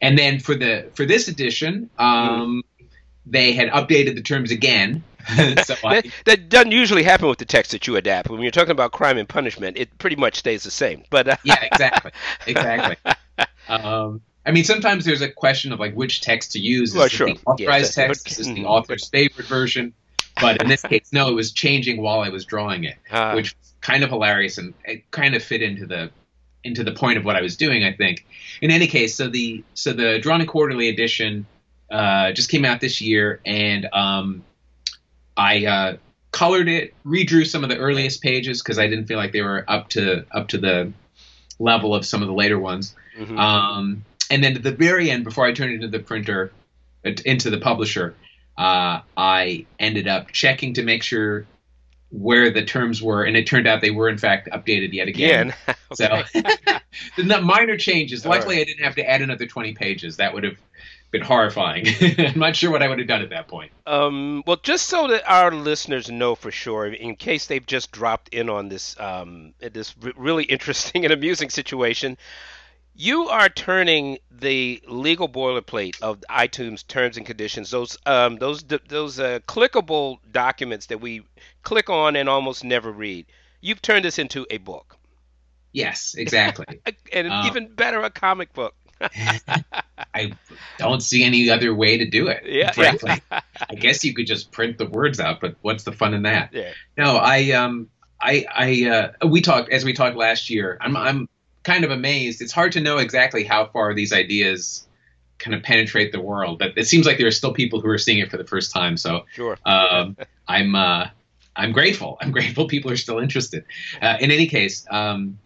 Speaker 4: and then for the for this edition, um, they had updated the terms again. [LAUGHS] so I,
Speaker 1: that, that doesn't usually happen with the text that you adapt. When you're talking about crime and punishment, it pretty much stays the same. But uh,
Speaker 4: yeah, exactly, [LAUGHS] exactly. Um, I mean, sometimes there's a question of like which text to use. Is
Speaker 1: Well,
Speaker 4: it
Speaker 1: sure.
Speaker 4: the authorized
Speaker 1: Yes,
Speaker 4: text? Is this the author's favorite version? But in this case, no, it was changing while I was drawing it,
Speaker 1: Ah.
Speaker 4: which was kind of hilarious and it kind of fit into the into the point of what I was doing. I think. In any case, so the so the Drawn and Quarterly edition uh, just came out this year, and um, I uh, colored it, redrew some of the earliest pages because I didn't feel like they were up to up to the level of some of the later ones.
Speaker 1: Mhm.
Speaker 4: Um, and then at the very end, before I turned it into the printer, uh, into the publisher, uh, I ended up checking to make sure where the terms were, and it turned out they were in fact updated yet again.
Speaker 1: Again. [LAUGHS]
Speaker 4: So [LAUGHS] [LAUGHS] the minor changes. Luckily, I didn't have to add another twenty pages. That would have been horrifying. I'm not sure what I would have done at that point.
Speaker 1: Um, well, just so that our listeners know for sure, in case they've just dropped in on this um, this really interesting and amusing situation, you are turning the legal boilerplate of iTunes terms and conditions, those um, those those uh, clickable documents that we click on and almost never read. You've turned this into a book,
Speaker 4: Yes, exactly. [LAUGHS]
Speaker 1: And
Speaker 4: Um,
Speaker 1: even better, a comic book. [LAUGHS]
Speaker 4: I don't see any other way to do it.
Speaker 1: Yeah,
Speaker 4: frankly.
Speaker 1: yeah. [LAUGHS]
Speaker 4: I guess you could just print the words out, but what's the fun in that?
Speaker 1: yeah.
Speaker 4: No, I um I I uh, we talked as we talked last year. I'm I'm kind of amazed. It's hard to know exactly how far these ideas kind of penetrate the world, but it seems like there are still people who are seeing it for the first time. So
Speaker 1: Sure.
Speaker 4: um, [LAUGHS] I'm uh, I'm grateful. I'm grateful people are still interested. Uh, in any case, um,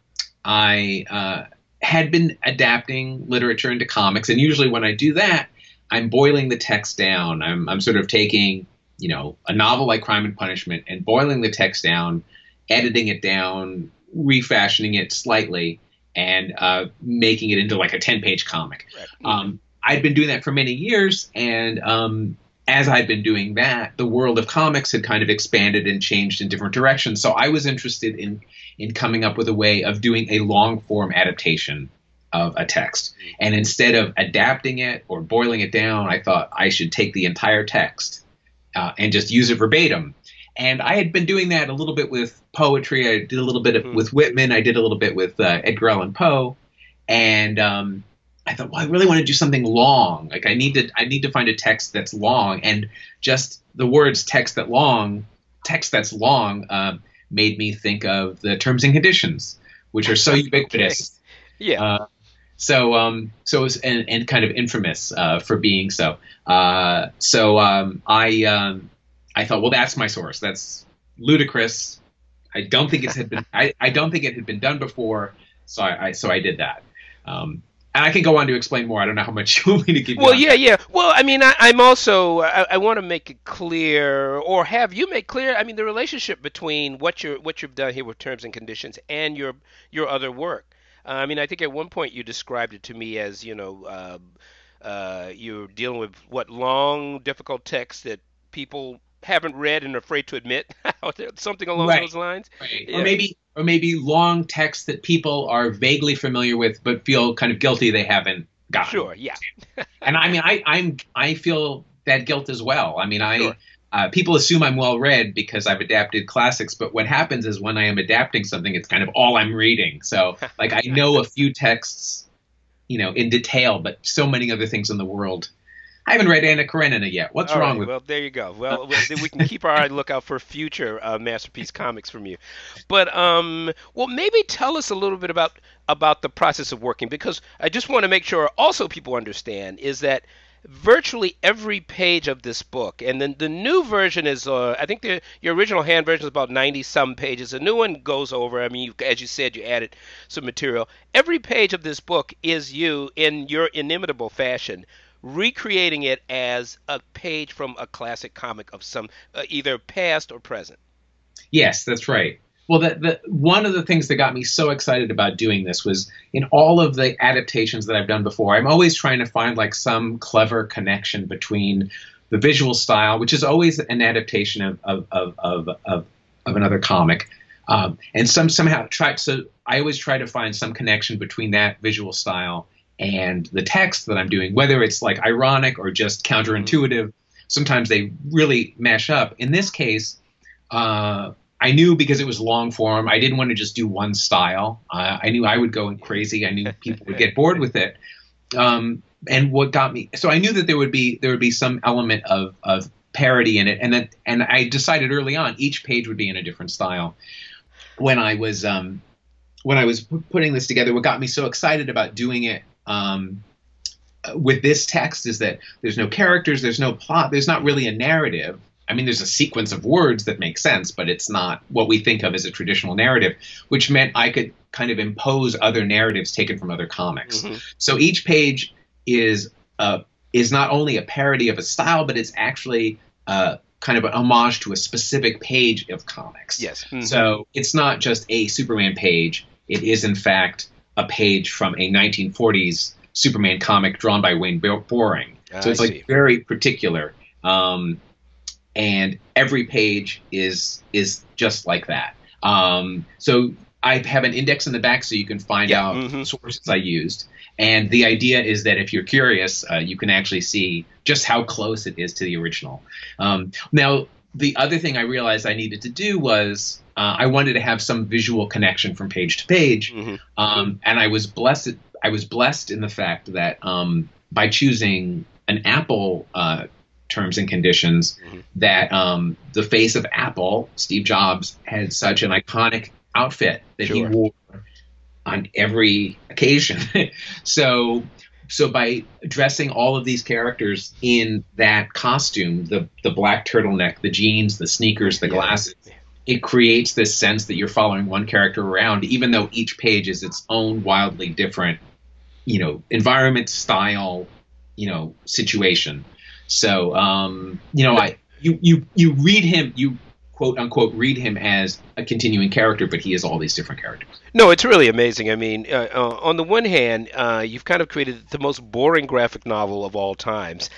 Speaker 4: I uh, had been adapting literature into comics, and usually when I do that, I'm boiling the text down. I'm I'm sort of taking you know a novel like Crime and Punishment and boiling the text down, editing it down, refashioning it slightly, and uh, making it into like a ten page comic. Um, I'd been doing that for many years, and um, as I'd been doing that, the world of comics had kind of expanded and changed in different directions. So I was interested in in coming up with a way of doing a long form adaptation of a text. And instead of adapting it or boiling it down, I thought I should take the entire text uh, and just use it verbatim. And I had been doing that a little bit with poetry. I did a little bit of,
Speaker 1: Mhm.
Speaker 4: with Whitman. I did a little bit with uh, Edgar Allan Poe. And um, I thought, well, I really want to do something long. Like I need to, I need to find a text that's long, and just the words "text that long," text that's long, um, made me think of the terms and conditions, which are so [LAUGHS] ubiquitous.
Speaker 1: Yeah.
Speaker 4: Uh, so, um, so it was, and, and kind of infamous uh, for being so. Uh, so um, I, um, I thought, well, that's my source. That's ludicrous. I don't think it had been. I, I don't think it had been done before. So I, I so I did that. Um, and I can go on to explain more. I don't know how much [LAUGHS] you want me to give.
Speaker 1: Well, yeah, yeah. Well, I mean, I, I'm also I, I want to make it clear, or have you make clear. I mean, the relationship between what you're what you've done here with terms and conditions and your your other work. Uh, I mean, I think at one point you described it to me as you know uh, uh, you're dealing with what long, difficult texts that people haven't read and are afraid to admit, [LAUGHS] something along
Speaker 4: Right.
Speaker 1: those lines.
Speaker 4: Right.
Speaker 1: Yeah.
Speaker 4: Or maybe or maybe long texts that people are vaguely familiar with but feel kind of guilty they haven't gotten.
Speaker 1: Sure, yeah, [LAUGHS]
Speaker 4: And I mean I I'm I feel that guilt as well. I mean I
Speaker 1: Sure.
Speaker 4: uh, people assume I'm well read because I've adapted classics, but what happens is when I am adapting something, it's kind of all I'm reading. So [LAUGHS] like I know a few texts, you know, in detail, but so many other things in the world. I haven't read Anna Karenina yet. What's
Speaker 1: All
Speaker 4: wrong
Speaker 1: right,
Speaker 4: with
Speaker 1: Well, there you go. Well, [LAUGHS] we can keep our eye lookout for future uh, masterpiece comics from you. But um, well, maybe tell us a little bit about about the process of working because I just want to make sure also people understand is that virtually every page of this book and then the new version is uh, i think the your original hand version is about 90 some pages the new one goes over i mean you, as you said you added some material every page of this book is you in your inimitable fashion recreating it as a page from a classic comic of some uh, either past or present.
Speaker 4: Yes, that's right. Well, the, the, one of the things that got me so excited about doing this was in all of the adaptations that I've done before, I'm always trying to find like some clever connection between the visual style, which is always an adaptation of of of of, of, of another comic, um, and some somehow try. So I always try to find some connection between that visual style and the text that I'm doing, whether it's like ironic or just counterintuitive. Sometimes they really mash up. In this case. Uh, I knew because it was long form, I didn't want to just do one style. Uh, I knew I would go crazy. I knew people would get bored with it. um, and what got me so I knew that there would be there would be some element of of parody in it, and that and I decided early on each page would be in a different style. When I was um, when I was putting this together, what got me so excited about doing it um, with this text is that there's no characters, there's no plot, there's not really a narrative. I mean, there's a sequence of words that make sense, but it's not what we think of as a traditional narrative, which meant I could kind of impose other narratives taken from other comics.
Speaker 1: Mm-hmm.
Speaker 4: So each page is uh, is not only a parody of a style, but it's actually uh, kind of an homage to a specific page of comics.
Speaker 1: Yes. Mhm.
Speaker 4: So it's not just a Superman page. It is, in fact, a page from a 1940s Superman comic drawn by Wayne Boring. So
Speaker 1: I
Speaker 4: it's like very particular. Um, and every page is is just like that. Um, so I have an index in the back so you can find
Speaker 1: Yeah,
Speaker 4: out
Speaker 1: mhm.
Speaker 4: sources I used. And the idea is that if you're curious, uh, you can actually see just how close it is to the original. Um, now, the other thing I realized I needed to do was uh, I wanted to have some visual connection from page to page,
Speaker 1: Mhm.
Speaker 4: um, and I was blessed. I was blessed in the fact that um, by choosing an Apple uh, terms and conditions,
Speaker 1: Mhm.
Speaker 4: that um, the face of Apple, Steve Jobs, had such an iconic outfit that he wore on every occasion. [LAUGHS] so so by dressing all of these characters in that costume, the the black turtleneck, the jeans, the sneakers, the glasses, it creates this sense that you're following one character around, even though each page is its own wildly different, you know, environment, style, you know, situation. So, um, you know, I you you you read him, you quote unquote read him as a continuing character, but he is all these different characters.
Speaker 1: No, it's really amazing. I mean, uh, uh, on the one hand, uh, you've kind of created the most boring graphic novel of all times.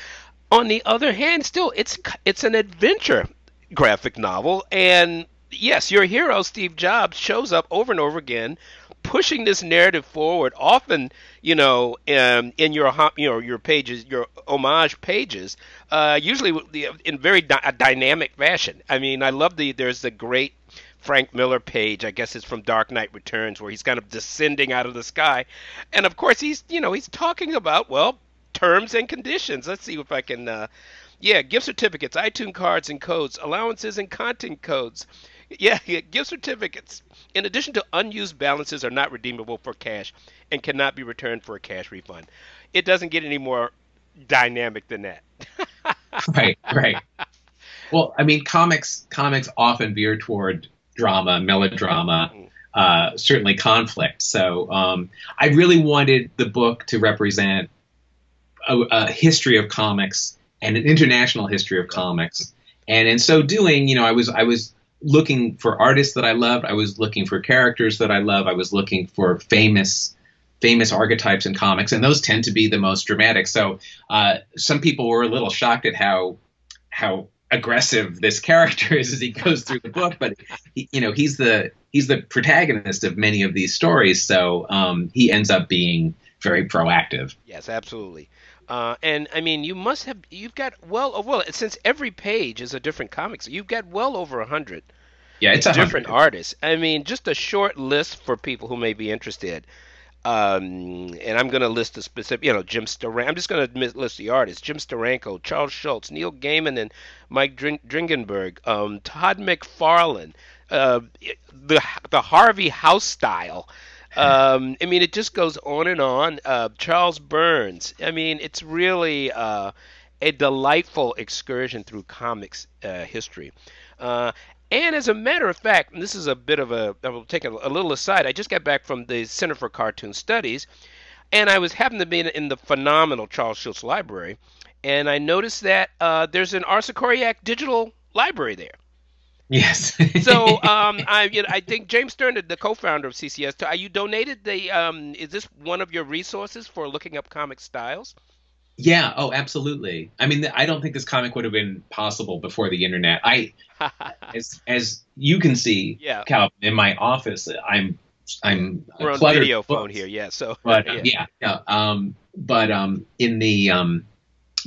Speaker 1: On the other hand, still, it's it's an adventure graphic novel, and yes, your hero Steve Jobs shows up over and over again, pushing this narrative forward. Often, you know, um, in your you know your pages, your homage pages, uh, usually in very a dynamic fashion. I mean, I love the there's the great Frank Miller page. I guess it's from Dark Knight Returns, where he's kind of descending out of the sky, and of course he's you know he's talking about well terms and conditions. Let's see if I can. Uh, yeah, gift certificates, iTunes cards and codes, allowances and content codes. Yeah, yeah, gift certificates. In addition to unused balances are not redeemable for cash and cannot be returned for a cash refund. It doesn't get any more dynamic than that. [LAUGHS]
Speaker 4: right, right. Well, I mean, comics comics often veer toward drama, melodrama, uh, certainly conflict. So um, I really wanted the book to represent a, a history of comics and an international history of comics. And in so doing, you know, I was I was looking for artists that I loved. I was looking for characters that I love. I was looking for famous famous archetypes in comics, and those tend to be the most dramatic. So uh, some people were a little shocked at how how aggressive this character [LAUGHS] is as he goes through the book, but he, you know he's the he's the protagonist of many of these stories, so um, he ends up being very proactive.
Speaker 1: Yes, absolutely. Uh, and I mean, you must have you've got well uh, well since every page is a different comic, so you've got well over a hundred
Speaker 4: Yeah, it's a
Speaker 1: different
Speaker 4: hundred.
Speaker 1: artists. I mean, just a short list for people who may be interested. Um, and I'm going to list the specific, you know, Jim Steranko. I'm just going to list the artists: Jim Steranko, Charles Schulz, Neil Gaiman, and Mike Dring- Dringenberg, um, Todd McFarlane, uh, the the Harvey House style. Um, I mean, it just goes on and on. Uh, Charles Burns. I mean, it's really uh, a delightful excursion through comics uh, history. Uh, and as a matter of fact, this is a bit of a, I will take a, a little aside. I just got back from the Center for Cartoon Studies, and I was happened to be in, in the phenomenal Charles Schulz Library, and I noticed that uh, there's an Koryak digital library there.
Speaker 4: Yes.
Speaker 1: So [LAUGHS] um, I, you know, I think James Sturm, the co-founder of CCS, uh, you donated the. Um, is this one of your resources for looking up comic styles?
Speaker 4: yeah. Oh, absolutely. I mean, I don't think this comic would have been possible before the internet. I, [LAUGHS] as as you can see,
Speaker 1: Yeah.
Speaker 4: Calvin, in my office, I'm I'm
Speaker 1: We're on video
Speaker 4: with
Speaker 1: phone
Speaker 4: books.
Speaker 1: here, yeah. So
Speaker 4: but
Speaker 1: yeah.
Speaker 4: yeah, yeah. Um, but um, in the um,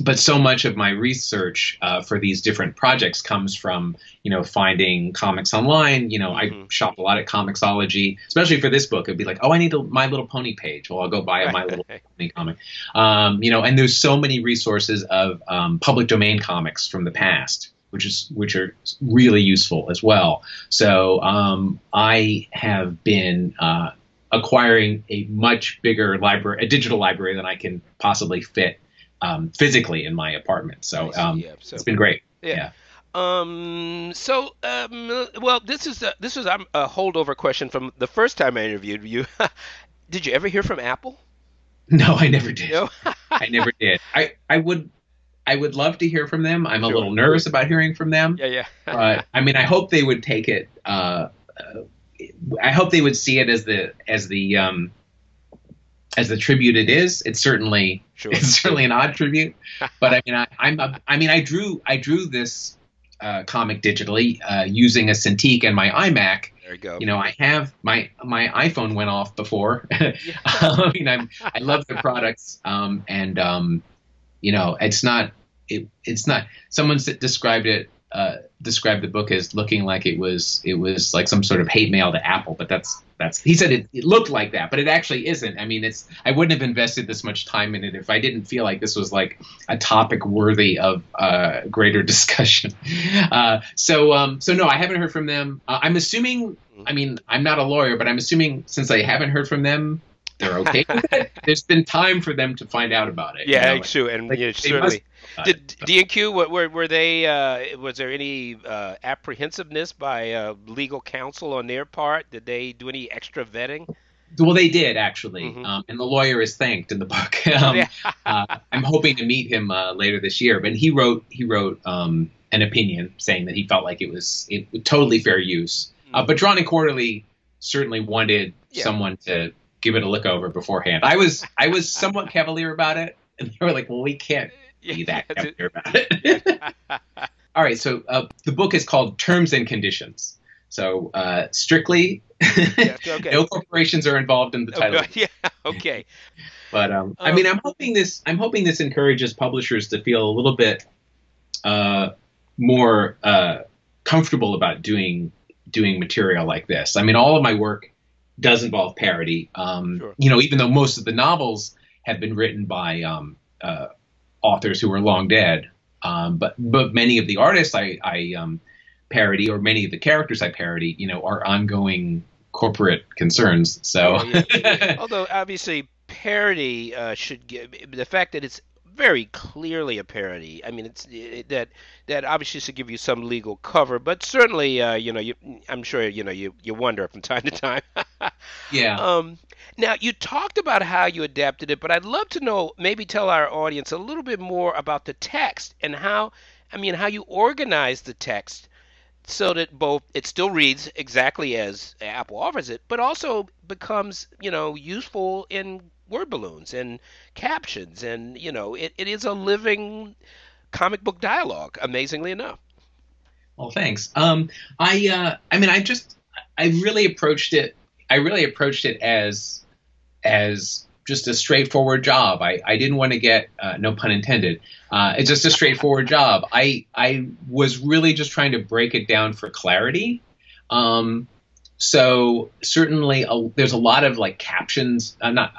Speaker 4: but so much of my research uh, for these different projects comes from you know finding comics online. You know,
Speaker 1: Mhm.
Speaker 4: I shop a lot at Comixology, especially for this book. It'd be like, oh, I need a My Little Pony page. Well, I'll go buy a My Little [LAUGHS] Pony comic. Um, you know, and there's so many resources of um, public domain comics from the past, which is which are really useful as well. So um, I have been uh, acquiring a much bigger library, a digital library than I can possibly fit um, physically in my apartment. So um,
Speaker 1: yeah, so-
Speaker 4: it's been great.
Speaker 1: Yeah. Um. So, um. Well, this is a, this is um, a holdover question from the first time I interviewed you. [LAUGHS] Did you ever hear from Apple?
Speaker 4: No, I never did.
Speaker 1: No. [LAUGHS]
Speaker 4: I never did. I, I would I would love to hear from them. I'm a little nervous about hearing from them.
Speaker 1: yeah. Yeah. [LAUGHS]
Speaker 4: but I mean, I hope they would take it. Uh, uh, I hope they would see it as the as the um, as the tribute it is. It's certainly
Speaker 1: Sure.
Speaker 4: it's certainly an odd tribute, [LAUGHS] but I mean, I, I'm a, I mean, I drew I drew this uh, comic digitally uh, using a Cintiq and my iMac.
Speaker 1: There you go.
Speaker 4: You know, I have my my iPhone went off before. [LAUGHS] I mean, I'm I love the products, um, and um, you know, it's not it, it's not. Someone described it uh, described the book as looking like it was it was like some sort of hate mail to Apple, but that's that's he said it, it looked like that, but it actually isn't. I mean, it's I wouldn't have invested this much time in it if I didn't feel like this was like a topic worthy of uh, greater [LAUGHS] discussion. Uh, so um, so no, I haven't heard from them. Uh, I'm assuming. I mean, I'm not a lawyer, but I'm assuming since I haven't heard from them, they're okay with it. [LAUGHS] There's been time for them to find out about it. you
Speaker 1: Yeah,
Speaker 4: know?
Speaker 1: true, and
Speaker 4: Like,
Speaker 1: yeah, certainly. Did D&Q were, were were they? Uh, was there any uh, apprehensiveness by uh, legal counsel on their part? Did they do any extra vetting?
Speaker 4: Well, they did actually,
Speaker 1: Mhm.
Speaker 4: um, and the lawyer is thanked in the book. [LAUGHS] um,
Speaker 1: Yeah.
Speaker 4: uh, I'm hoping to meet him uh, later this year. But he wrote he wrote um, an opinion saying that he felt like it was it, totally fair use. Uh, but Drawn and Quarterly certainly wanted
Speaker 1: Yeah.
Speaker 4: someone to give it a look over beforehand. I was I was somewhat cavalier about it, [LAUGHS] and they were like, "Well, we can't be that cavalier about it." [LAUGHS] All right, so uh, the book is called Terms and Conditions. So uh, strictly,
Speaker 1: Yeah, [LAUGHS] okay.
Speaker 4: no corporations are involved in the title.
Speaker 1: yeah. Okay.
Speaker 4: But um, I
Speaker 1: Um,
Speaker 4: mean, I'm hoping this. I'm hoping this encourages publishers to feel a little bit uh, more uh, comfortable about doing doing material like this. I mean, all of my work does involve parody. Um,
Speaker 1: Sure.
Speaker 4: You know, even though most of the novels have been written by um, uh, authors who are long dead, um, but but many of the artists I, I um, parody or many of the characters I parody, you know, are ongoing corporate concerns. So.
Speaker 1: Yeah, yeah. [LAUGHS] Although obviously parody uh, should give the fact that it's very clearly a parody. I mean, it's it, that that obviously should give you some legal cover, but certainly, uh, you know, you, I'm sure you know you you wonder from [LAUGHS] time to time.
Speaker 4: yeah.
Speaker 1: Um, now you talked about how you adapted it, but I'd love to know, maybe tell our audience a little bit more about the text and how, I mean, how you organize the text so that both it still reads exactly as Apple offers it, but also becomes, you know, useful in word balloons and captions, and you know, it, it is a living comic book dialogue. Amazingly enough.
Speaker 4: Well, thanks. Um, I, uh, I mean, I just, I really approached it. I really approached it as, as just a straightforward job. I, I didn't want to get, uh, no pun intended. Uh, it's just a straightforward job. I, I was really just trying to break it down for clarity. Um, so certainly, a, there's a lot of like captions. I'm not.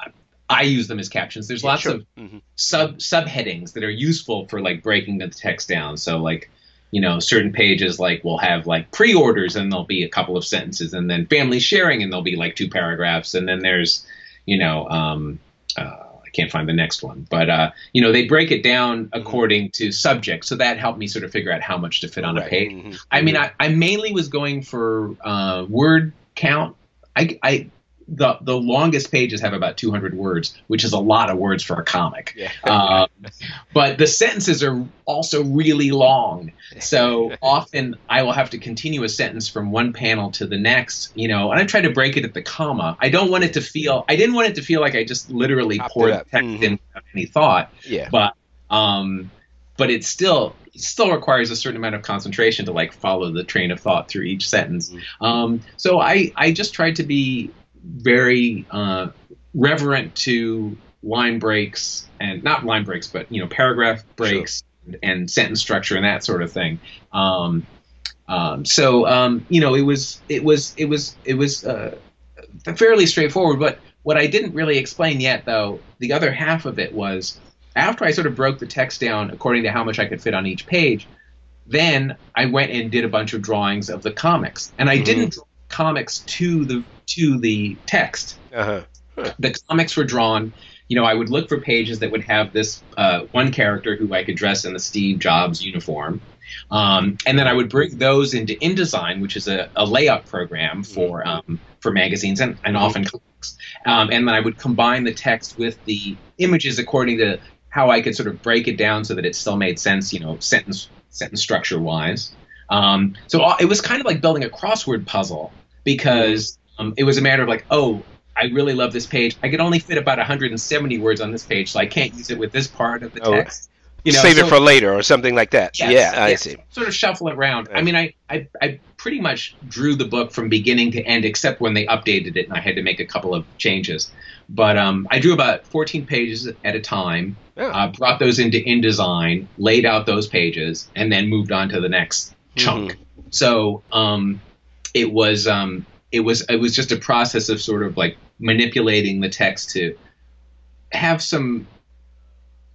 Speaker 4: I use them as captions. There's
Speaker 1: Yeah,
Speaker 4: lots
Speaker 1: sure.
Speaker 4: of
Speaker 1: Mhm.
Speaker 4: sub subheadings that are useful for like breaking the text down. So like you know certain pages like will have like pre-orders and there'll be a couple of sentences and then family sharing and there'll be like two paragraphs and then there's you know um uh, I can't find the next one but uh you know they break it down according to subject so that helped me sort of figure out how much to fit on a
Speaker 1: Right.
Speaker 4: page
Speaker 1: Mhm.
Speaker 4: I mean, I, I mainly was going for uh, word count. I, I the the longest pages have about 200 words, which is a lot of words for a comic.
Speaker 1: Yeah.
Speaker 4: Um, but the sentences are also really long, so [LAUGHS] often I will have to continue a sentence from one panel to the next. You know, and I try to break it at the comma. I don't want it to feel. I didn't want it to feel like I just literally
Speaker 1: Chopped
Speaker 4: poured text
Speaker 1: Mhm.
Speaker 4: in without any thought
Speaker 1: yeah.
Speaker 4: but um but it still it still requires a certain amount of concentration to like follow the train of thought through each sentence
Speaker 1: Mhm.
Speaker 4: um so i i just tried to be very uh reverent to line breaks and not line breaks, but you know paragraph breaks and, and sentence structure and that sort of thing. Um, um, so um, you know, it was it was it was it was uh, fairly straightforward. But what I didn't really explain yet, though, the other half of it was after I sort of broke the text down according to how much I could fit on each page. Then I went and did a bunch of drawings of the comics, and I
Speaker 1: Mhm.
Speaker 4: didn't draw comics to the to the text
Speaker 1: Uh-huh.
Speaker 4: the comics were drawn. You know, I would look for pages that would have this uh, one character who I could dress in the Steve Jobs uniform, um, and then I would bring those into InDesign, which is a, a layout program for um, for magazines and, and often comics. Um, and then I would combine the text with the images according to how I could sort of break it down so that it still made sense. You know, sentence sentence structure wise. Um, so it was kind of like building a crossword puzzle because um, it was a matter of like, oh, I really love this page. I could only fit about 170 words on this page, so I can't use it with this part of the
Speaker 1: Oh,
Speaker 4: text. You know,
Speaker 1: Save
Speaker 4: so-
Speaker 1: it for later or something like that.
Speaker 4: Yes,
Speaker 1: yeah, I
Speaker 4: yes.
Speaker 1: see.
Speaker 4: Sort of shuffle it around.
Speaker 1: Yeah.
Speaker 4: I mean, I, I, I pretty much drew the book from beginning to end, except when they updated it and I had to make a couple of changes. But um, I drew about 14 pages at a time,
Speaker 1: Yeah.
Speaker 4: uh, brought those into InDesign, laid out those pages, and then moved on to the next chunk. So um, it was um, it was it was just a process of sort of like manipulating the text to have some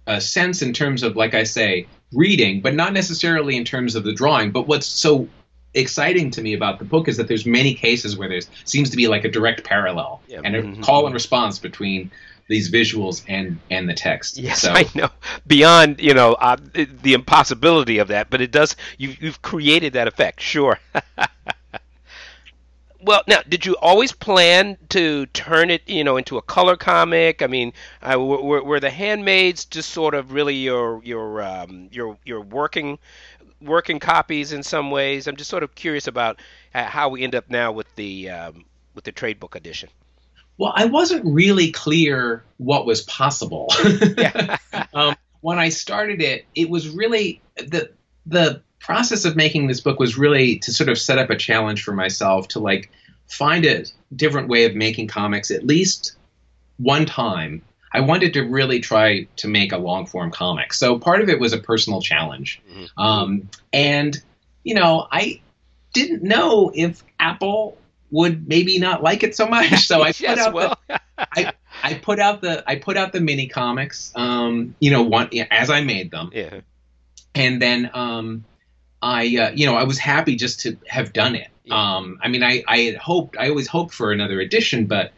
Speaker 4: uh, sense in terms of, like I say, reading, but not necessarily in terms of the drawing. But what's so exciting to me about the book is that there's many cases where there seems to be like a direct parallel
Speaker 1: Yeah.
Speaker 4: and a
Speaker 1: Mhm.
Speaker 4: call and response between these visuals and and the text.
Speaker 1: Yes,
Speaker 4: so, [LAUGHS]
Speaker 1: I know. Beyond you know uh, the, the impossibility of that, but it does. You, you've created that effect, sure. [LAUGHS] well, now, did you always plan to turn it, you know, into a color comic? I mean, uh, were, were the handmaids just sort of really your your um, your your working working copies in some ways? I'm just sort of curious about uh, how we end up now with the um, with the trade book edition.
Speaker 4: Well, I wasn't really clear what was possible. [LAUGHS] Um, when I started it, it was really the the process of making this book was really to sort of set up a challenge for myself to like find a different way of making comics at least one time. I wanted to really try to make a long form comic. So part of it was a personal challenge.
Speaker 1: Mhm.
Speaker 4: Um, and, you know, I didn't know if Apple would maybe not like it so much. So I [LAUGHS] put
Speaker 1: yes,
Speaker 4: out the,
Speaker 1: well,
Speaker 4: I put out the I put out the mini comics, um, you know, one as I made them,
Speaker 1: yeah.
Speaker 4: and then um, I, uh, you know, I was happy just to have done it. Um, I mean, I, I had hoped, I always hoped for another edition, but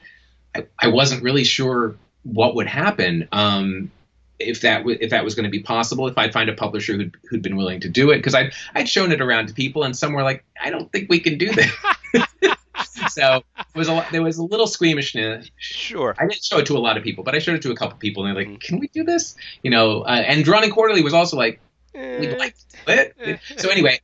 Speaker 4: I, I wasn't really sure what would happen. Um, if that w- if that was going to be possible, if I'd find a publisher who'd, who'd been willing to do it, because I'd I'd shown it around to people, and some were like, I don't think we can do that. [LAUGHS] so it was a lot, there was a little squeamishness
Speaker 1: Sure.
Speaker 4: I didn't show it to a lot of people, but I showed it to a couple people, and they're like,
Speaker 1: Mhm.
Speaker 4: "Can we do this?" You know. Uh, and Drawn and Quarterly was also like, "We'd
Speaker 1: Eh,
Speaker 4: like to do it." so anyway,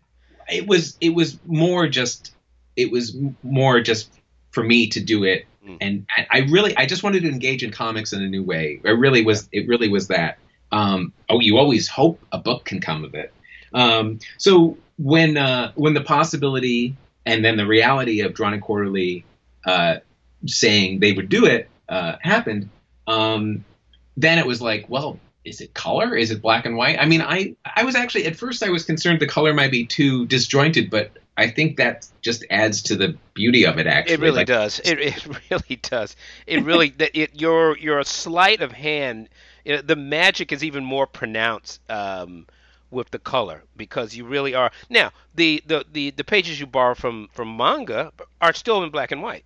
Speaker 4: it was it was more just it was more just for me to do it,
Speaker 1: Mm.
Speaker 4: and I, I really I just wanted to engage in comics in a new way. It really was it really was that. Um, oh, you always hope a book can come of it. Um, so when uh, when the possibility and then the reality of Drawn and Quarterly uh, saying they would do it uh, happened, um, then it was like, well, is it color? Is it black and white? I mean, I I was actually at first I was concerned the color might be too disjointed, but I think that just adds to the beauty of it. Actually,
Speaker 1: It really
Speaker 4: Like,
Speaker 1: does. It, it [LAUGHS] really does. It really that it your your sleight of hand. You know, the magic is even more pronounced um, with the color because you really are. Now the, the, the, the pages you borrow from from manga are still in black and white.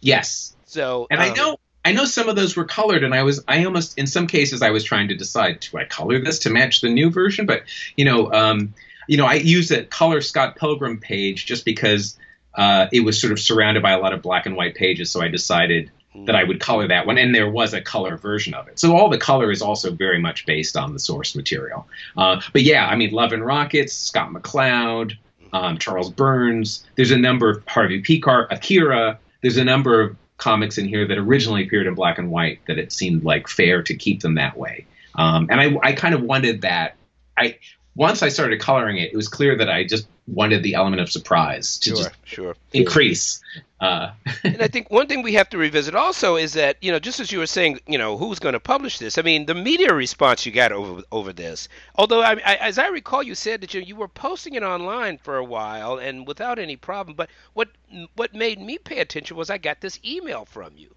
Speaker 4: Yes,
Speaker 1: So
Speaker 4: and I
Speaker 1: um,
Speaker 4: know I know some of those were colored, and I was I almost in some cases I was trying to decide do I color this to match the new version, but you know um, you know I used a color Scott Pilgrim page just because uh, it was sort of surrounded by a lot of black and white pages, so I decided that I would color that one, and there was a color version of it. So all the color is also very much based on the source material. Uh, but yeah, I mean, Love and Rockets, Scott McCloud, um, Charles Burns. There's a number of Harvey Pekar, Akira. There's a number of comics in here that originally appeared in black and white that it seemed like fair to keep them that way. Um, and I, I kind of wanted that. I once I started coloring it, it was clear that I just wanted the element of surprise to
Speaker 1: Sure,
Speaker 4: just
Speaker 1: sure.
Speaker 4: increase. Uh, [LAUGHS]
Speaker 1: and I think one thing we have to revisit also is that you know, just as you were saying, you know, who's going to publish this? I mean, the media response you got over over this. Although, I, I, as I recall, you said that you you were posting it online for a while and without any problem. But what what made me pay attention was I got this email from you,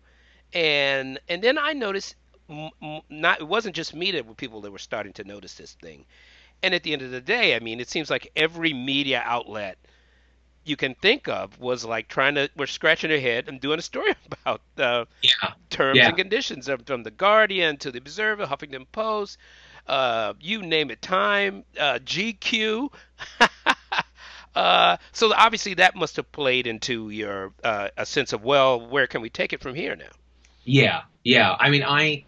Speaker 1: and and then I noticed m- m- not it wasn't just me that were people that were starting to notice this thing. And at the end of the day, I mean, it seems like every media outlet you can think of was like trying to we're scratching our head and doing a story [LAUGHS] about uh,
Speaker 4: yeah,
Speaker 1: terms
Speaker 4: Yeah.
Speaker 1: and conditions from the Guardian to the Observer, Huffington Post, uh, you name it, Time, uh, GQ. [LAUGHS] uh, so obviously that must have played into your uh, a sense of well, where can we take it from here now?
Speaker 4: yeah, yeah. I mean, I.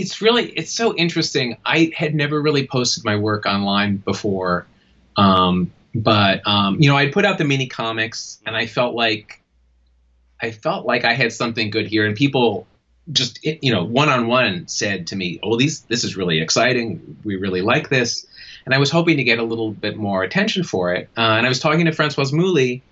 Speaker 4: It's really it's so interesting. I had never really posted my work online before, um, but um, you know, I put out the mini comics, and I felt like I felt like I had something good here, and people just you know one on one said to me, "Oh, these this is really exciting. We really like this." And I was hoping to get a little bit more attention for it. Uh, and I was talking to Francoise Mouly,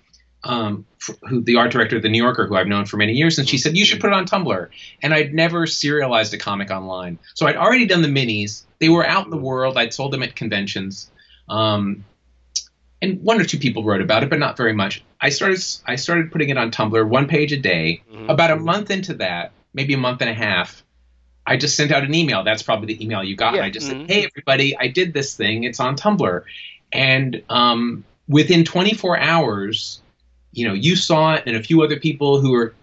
Speaker 4: um, who the art director of the New Yorker, who I've known for many years, and she said you should put it on Tumblr. And I'd never serialized a comic online, so I'd already done the minis. They were out in the world. I'd sold them at conventions. Um, and one or two people wrote about it, but not very much. I started I started putting it on Tumblr, one page a day.
Speaker 1: Mhm.
Speaker 4: About a month into that, maybe a month and a half, I just sent out an email. That's probably the email you got.
Speaker 1: Yeah,
Speaker 4: And I just
Speaker 1: mhm.
Speaker 4: said, "Hey, everybody, I did this thing. It's on Tumblr." And um, within 24 hours, you know, you saw it, and a few other people who were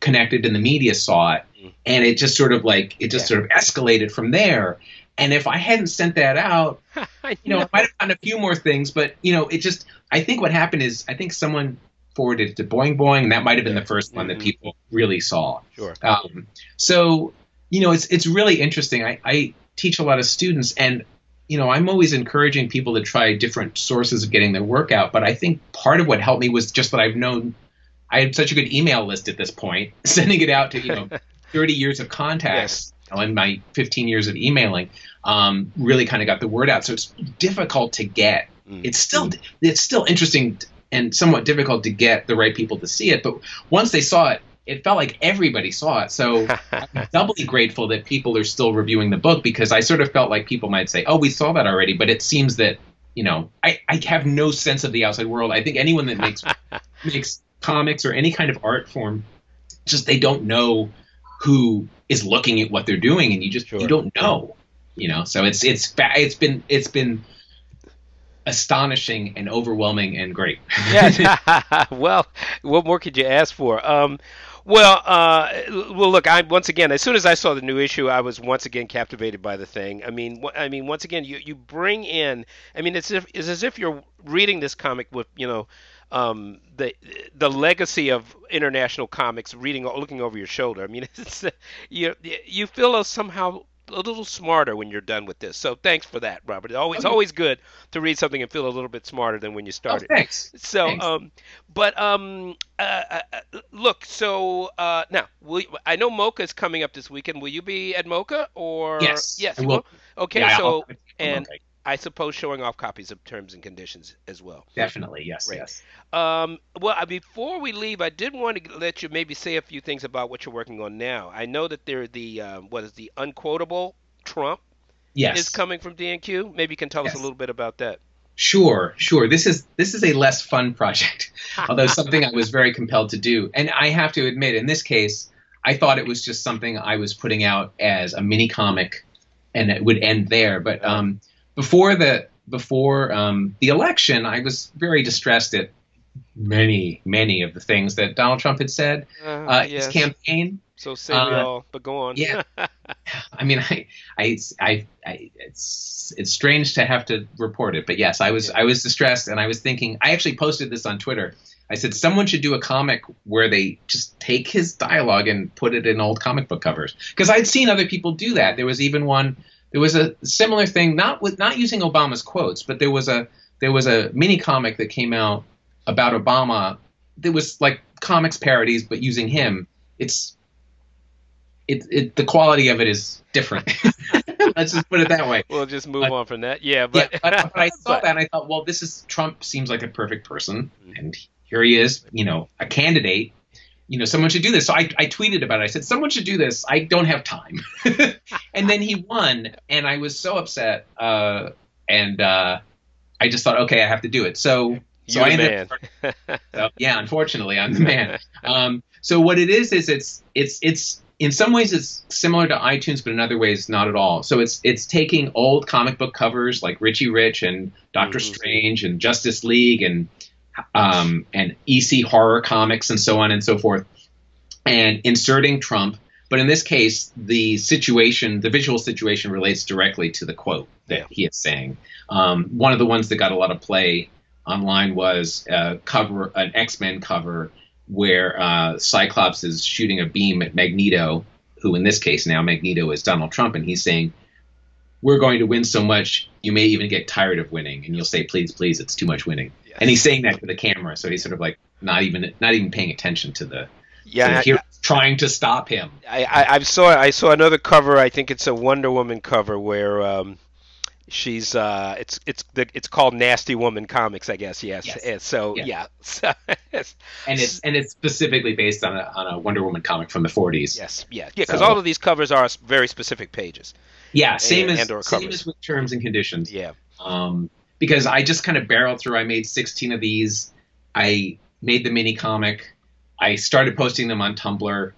Speaker 4: connected in the media saw it,
Speaker 1: Mhm.
Speaker 4: and it just sort of like it just
Speaker 1: Yeah.
Speaker 4: sort of escalated from there. And if I hadn't sent that out, [LAUGHS] you know, I might have done a few more things, but you know, it just I think what happened is I think someone forwarded it to Boing Boing, and that might have been the first one that
Speaker 1: Mhm.
Speaker 4: people really saw.
Speaker 1: Sure.
Speaker 4: Um, so you know, it's it's really interesting. I, I teach a lot of students, and you know, I'm always encouraging people to try different sources of getting their work out. But I think part of what helped me was just that I've known I had such a good email list at this point, [LAUGHS] sending it out to you know [LAUGHS] 30 years of contacts know, in my 15 years of emailing. Um, really kind of got the word out. So it's difficult to get.
Speaker 1: Mm.
Speaker 4: It's still it's still interesting and somewhat difficult to get the right people to see it. But once they saw it, it felt like everybody saw it. So [LAUGHS] I'm doubly grateful that people are still reviewing the book because I sort of felt like people might say, "Oh, we saw that already," but it seems that you know I, I have no sense of the outside world. I think anyone that makes [LAUGHS] makes comics or any kind of art form, just they don't know who is looking at what they're doing, and you just
Speaker 1: Sure.
Speaker 4: you don't know, you know. So it's it's it's been it's been astonishing and overwhelming and great.
Speaker 1: yeah. [LAUGHS] well, what more could you ask for? Um, well, uh, well, look. I once again, as soon as I saw the new issue, I was once again captivated by the thing. I mean, I mean, once again, you you bring in. I mean, it's if it's as if you're reading this comic with you know. Um, the the legacy of international comics, reading, looking over your shoulder. I mean, [LAUGHS] it's you you feel somehow a little smarter when you're done with this. So thanks for that, Robert. It's always
Speaker 4: Okay.
Speaker 1: always good to read something and feel a little bit smarter than when you started.
Speaker 4: oh,
Speaker 1: started.
Speaker 4: thanks.
Speaker 1: So,
Speaker 4: Thanks.
Speaker 1: um, but um, uh, uh, uh, look. So uh, now, will I know MoCCA is coming up this weekend. Will you be at MoCCA or
Speaker 4: Yes,
Speaker 1: Yes,
Speaker 4: I will.
Speaker 1: Okay,
Speaker 4: Yeah,
Speaker 1: so and
Speaker 4: okay.
Speaker 1: I suppose showing off copies of terms and conditions as well.
Speaker 4: definitely yes,
Speaker 1: Great.
Speaker 4: yes.
Speaker 1: Um, well, before we leave, I did want to let you maybe say a few things about what you're working on now. I know that there the um, what is the unquotable Trump
Speaker 4: Yes.
Speaker 1: is coming from D&Q. Maybe you can tell us a little bit about that.
Speaker 4: Sure, sure. This is this is a less fun project, [LAUGHS] although something I was very compelled to do. And I have to admit, in this case, I thought it was just something I was putting out as a mini comic, and it would end there. But um, before the before um, the election, I was very distressed at many many of the things that Donald Trump had said
Speaker 1: Uh,
Speaker 4: uh, in his campaign.
Speaker 1: So say we
Speaker 4: uh,
Speaker 1: all, but go on.
Speaker 4: yeah. [LAUGHS] I mean, I, I, I, I, it's it's strange to have to report it, but yes, I was
Speaker 1: Yeah.
Speaker 4: I was distressed, and I was thinking. I actually posted this on Twitter. I said someone should do a comic where they just take his dialogue and put it in old comic book covers because I'd seen other people do that. There was even one. There was a similar thing, not with not using Obama's quotes, but there was a there was a mini comic that came out about Obama. There was like comics parodies, but using him. It's it, it the quality of it is different. [LAUGHS] Let's just put it that way.
Speaker 1: We'll just move
Speaker 4: But-
Speaker 1: on from that. Yeah, but,
Speaker 4: yeah, but, but I [LAUGHS] saw that and I thought, well, this is Trump seems like a perfect person,
Speaker 1: Mhm.
Speaker 4: and here he is, you know, a candidate. You know, someone should do this. So I, I tweeted about it. I said, someone should do this. I don't have time. [LAUGHS] and then he won, and I was so upset. Uh, and uh, I just thought, okay, I have to do it. So, so
Speaker 1: You're
Speaker 4: I ended
Speaker 1: man.
Speaker 4: up so, yeah, unfortunately, I'm the man. [LAUGHS] Um, so what it is is it's it's it's in some ways it's similar to iTunes, but in other ways not at all. So it's it's taking old comic book covers like Richie Rich and Doctor
Speaker 1: Mhm.
Speaker 4: Strange and Justice League and um, and EC horror comics and so on and so forth, and inserting Trump. But in this case, the situation, the visual situation, relates directly to the quote that he is saying. Um, one of the ones that got a lot of play online was a cover, an X Men cover where uh, Cyclops is shooting a beam at Magneto, who in this case now Magneto is Donald Trump, and he's saying, "We're going to win so much, you may even get tired of winning," and you'll say, "Please, please, it's too much winning."
Speaker 1: Yes.
Speaker 4: And he's saying that to the camera, so he's sort of like not even not even paying attention to the, to
Speaker 1: yeah,
Speaker 4: the
Speaker 1: I-
Speaker 4: trying to stop him.
Speaker 1: I, I, I saw I saw another cover. I think it's a Wonder Woman cover where um, she's uh, it's it's the, it's called Nasty Woman Comics, I guess. Yes.
Speaker 4: Yes.
Speaker 1: And so
Speaker 4: Yes.
Speaker 1: yeah. So, yes. [LAUGHS]
Speaker 4: And it's and it's specifically based on a on a Wonder Woman comic from the 40s.
Speaker 1: Yes. Yeah. Yeah. Because
Speaker 4: So-
Speaker 1: all of these covers are very specific pages.
Speaker 4: Yeah, same
Speaker 1: And-
Speaker 4: as
Speaker 1: and
Speaker 4: same as with terms and conditions.
Speaker 1: Yeah.
Speaker 4: um, because I just kind of barreled through. I made 16 of these. I made the mini comic. I started posting them on Tumblr.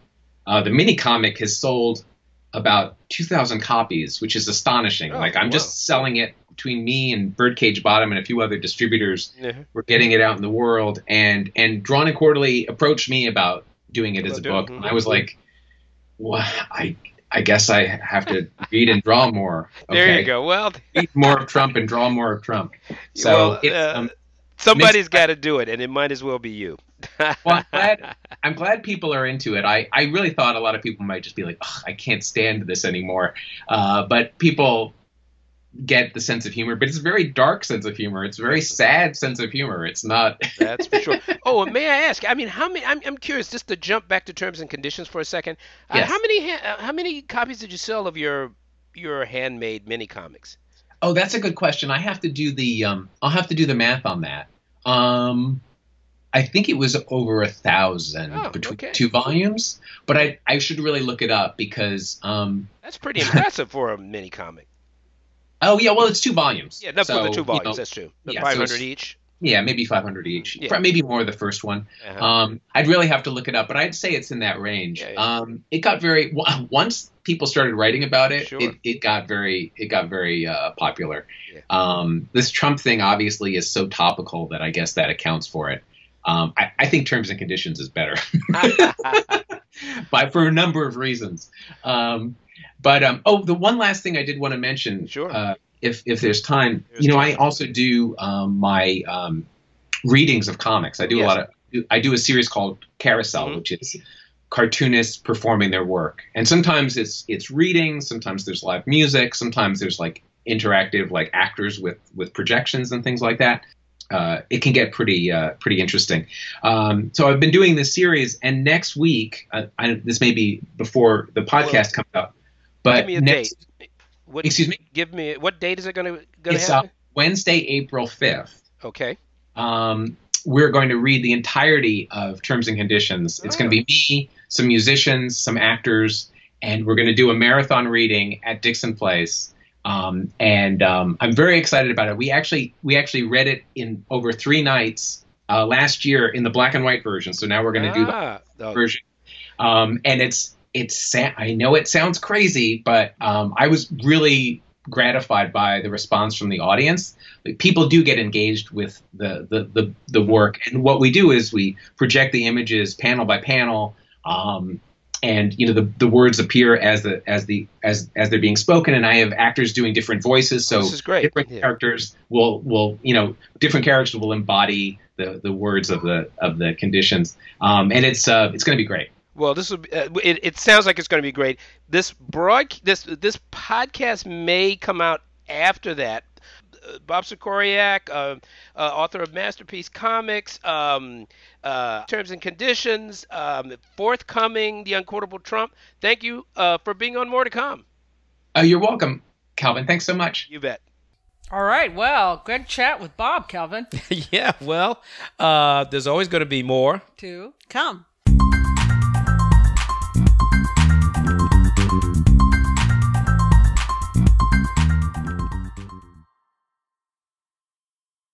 Speaker 4: Uh, the mini comic has sold about 2,000 copies, which is astonishing.
Speaker 1: Oh,
Speaker 4: like I'm just selling it between me and Birdcage Bottom and a few other distributors.
Speaker 1: Yeah.
Speaker 4: We're getting it out in the world, and and Drawn and Quarterly approached me about doing it as a
Speaker 1: doing-
Speaker 4: book,
Speaker 1: mhm.
Speaker 4: and I was like, well, I I guess I have to read and draw more. [LAUGHS]
Speaker 1: There
Speaker 4: Okay
Speaker 1: you go. Well,
Speaker 4: read more of Trump and draw more of Trump. So
Speaker 1: well,
Speaker 4: it's,
Speaker 1: uh,
Speaker 4: um,
Speaker 1: somebody's got to do it, and it might as well be you. [LAUGHS]
Speaker 4: well, I'm glad, [LAUGHS] I'm glad people are into it. I, I really thought a lot of people might just be like, I can't stand this anymore. Uh, but people get the sense of humor, but it's a very dark sense of humor. It's a very sad sense of humor. It's not. [LAUGHS]
Speaker 1: That's for sure. [LAUGHS] Oh, and may I ask? I mean, how many? I'm, I'm curious. Just to jump back to terms and conditions for a second. Uh, how many? ha- uh, How many copies did you sell of your your handmade mini comics?
Speaker 4: Oh, that's a good question. I have to do the um, I'll have to do the math on that. Um, I think it was over a thousand
Speaker 1: Oh,
Speaker 4: between
Speaker 1: okay.
Speaker 4: two volumes, but I I should really look it up because um,
Speaker 1: That's pretty impressive for a mini comic.
Speaker 4: Oh yeah, well it's two volumes.
Speaker 1: Yeah, no,
Speaker 4: So,
Speaker 1: the two
Speaker 4: you
Speaker 1: volumes,
Speaker 4: know,
Speaker 1: that's true.
Speaker 4: Yeah, so
Speaker 1: 500
Speaker 4: it's-
Speaker 1: each.
Speaker 4: Yeah, maybe 500 each.
Speaker 1: Yeah.
Speaker 4: Maybe more the first one.
Speaker 1: Uh-huh.
Speaker 4: Um, I'd really have to look it up, but I'd say it's in that range.
Speaker 1: Yeah, yeah.
Speaker 4: Um, it got very [LAUGHS] once people started writing about it,
Speaker 1: Sure.
Speaker 4: it, it got very it got very uh, popular. Um, this Trump thing obviously is so topical that I guess that accounts for it. Um, I, I think terms and conditions is better, [LAUGHS] [LAUGHS] but for a number of reasons. But um, oh, the one last thing I did want to mention,
Speaker 1: Sure.
Speaker 4: uh, if if there's time,
Speaker 1: There's
Speaker 4: you know,
Speaker 1: time.
Speaker 4: I also do um, my um, readings of comics. I do
Speaker 1: Yes.
Speaker 4: a lot of I do a series called Carousel,
Speaker 1: Mhm.
Speaker 4: which is cartoonists performing their work. And sometimes it's it's reading, sometimes there's live music, sometimes there's like interactive like actors with with projections and things like that. Uh, it can get pretty uh, pretty interesting. Um, so I've been doing this series, and next week, uh, I, this may be before the podcast comes out, but
Speaker 1: Give me a
Speaker 4: next,
Speaker 1: date. What,
Speaker 4: excuse me,
Speaker 1: Give me what date is it going to going to
Speaker 4: it's uh. Wednesday, April fifth.
Speaker 1: okay.
Speaker 4: um, we're going to read the entirety of Terms and Conditions. It's going to be me, some musicians, some actors, and we're going to do a marathon reading at Dixon Place. Um, and um, I'm very excited about it. We actually we actually read it in over three nights uh, last year in the black and white version. So now we're going to do the
Speaker 1: Ah, oh,
Speaker 4: version. Um, and it's it's sa- I know it sounds crazy, but um, I was really gratified by the response from the audience. Like, people do get engaged with the, the the the work, and what we do is we project the images panel by panel. Um, and you know the, the words appear as the as the as as they're being spoken, and I have actors doing different voices. So
Speaker 1: This is great.
Speaker 4: different
Speaker 1: Yeah.
Speaker 4: characters will will you know different characters will embody the, the words of the of the conditions, um, and it's uh, it's going to be great.
Speaker 1: Well, this will. Be, uh, it, it sounds like it's going to be great. This broad this this podcast may come out after that. Uh, Bob Sikoryak, uh, uh, author of Masterpiece Comics, um, uh, Terms and Conditions, um, forthcoming, The Unquotable Trump. Thank you uh, for being on More to Come.
Speaker 4: Uh, you're welcome. Calvin, thanks so much.
Speaker 5: You bet.
Speaker 2: All right. Well, good chat with Bob, Calvin. [LAUGHS]
Speaker 1: yeah, well, uh, there's always going to be more.
Speaker 2: to
Speaker 3: Come. Mm-hmm.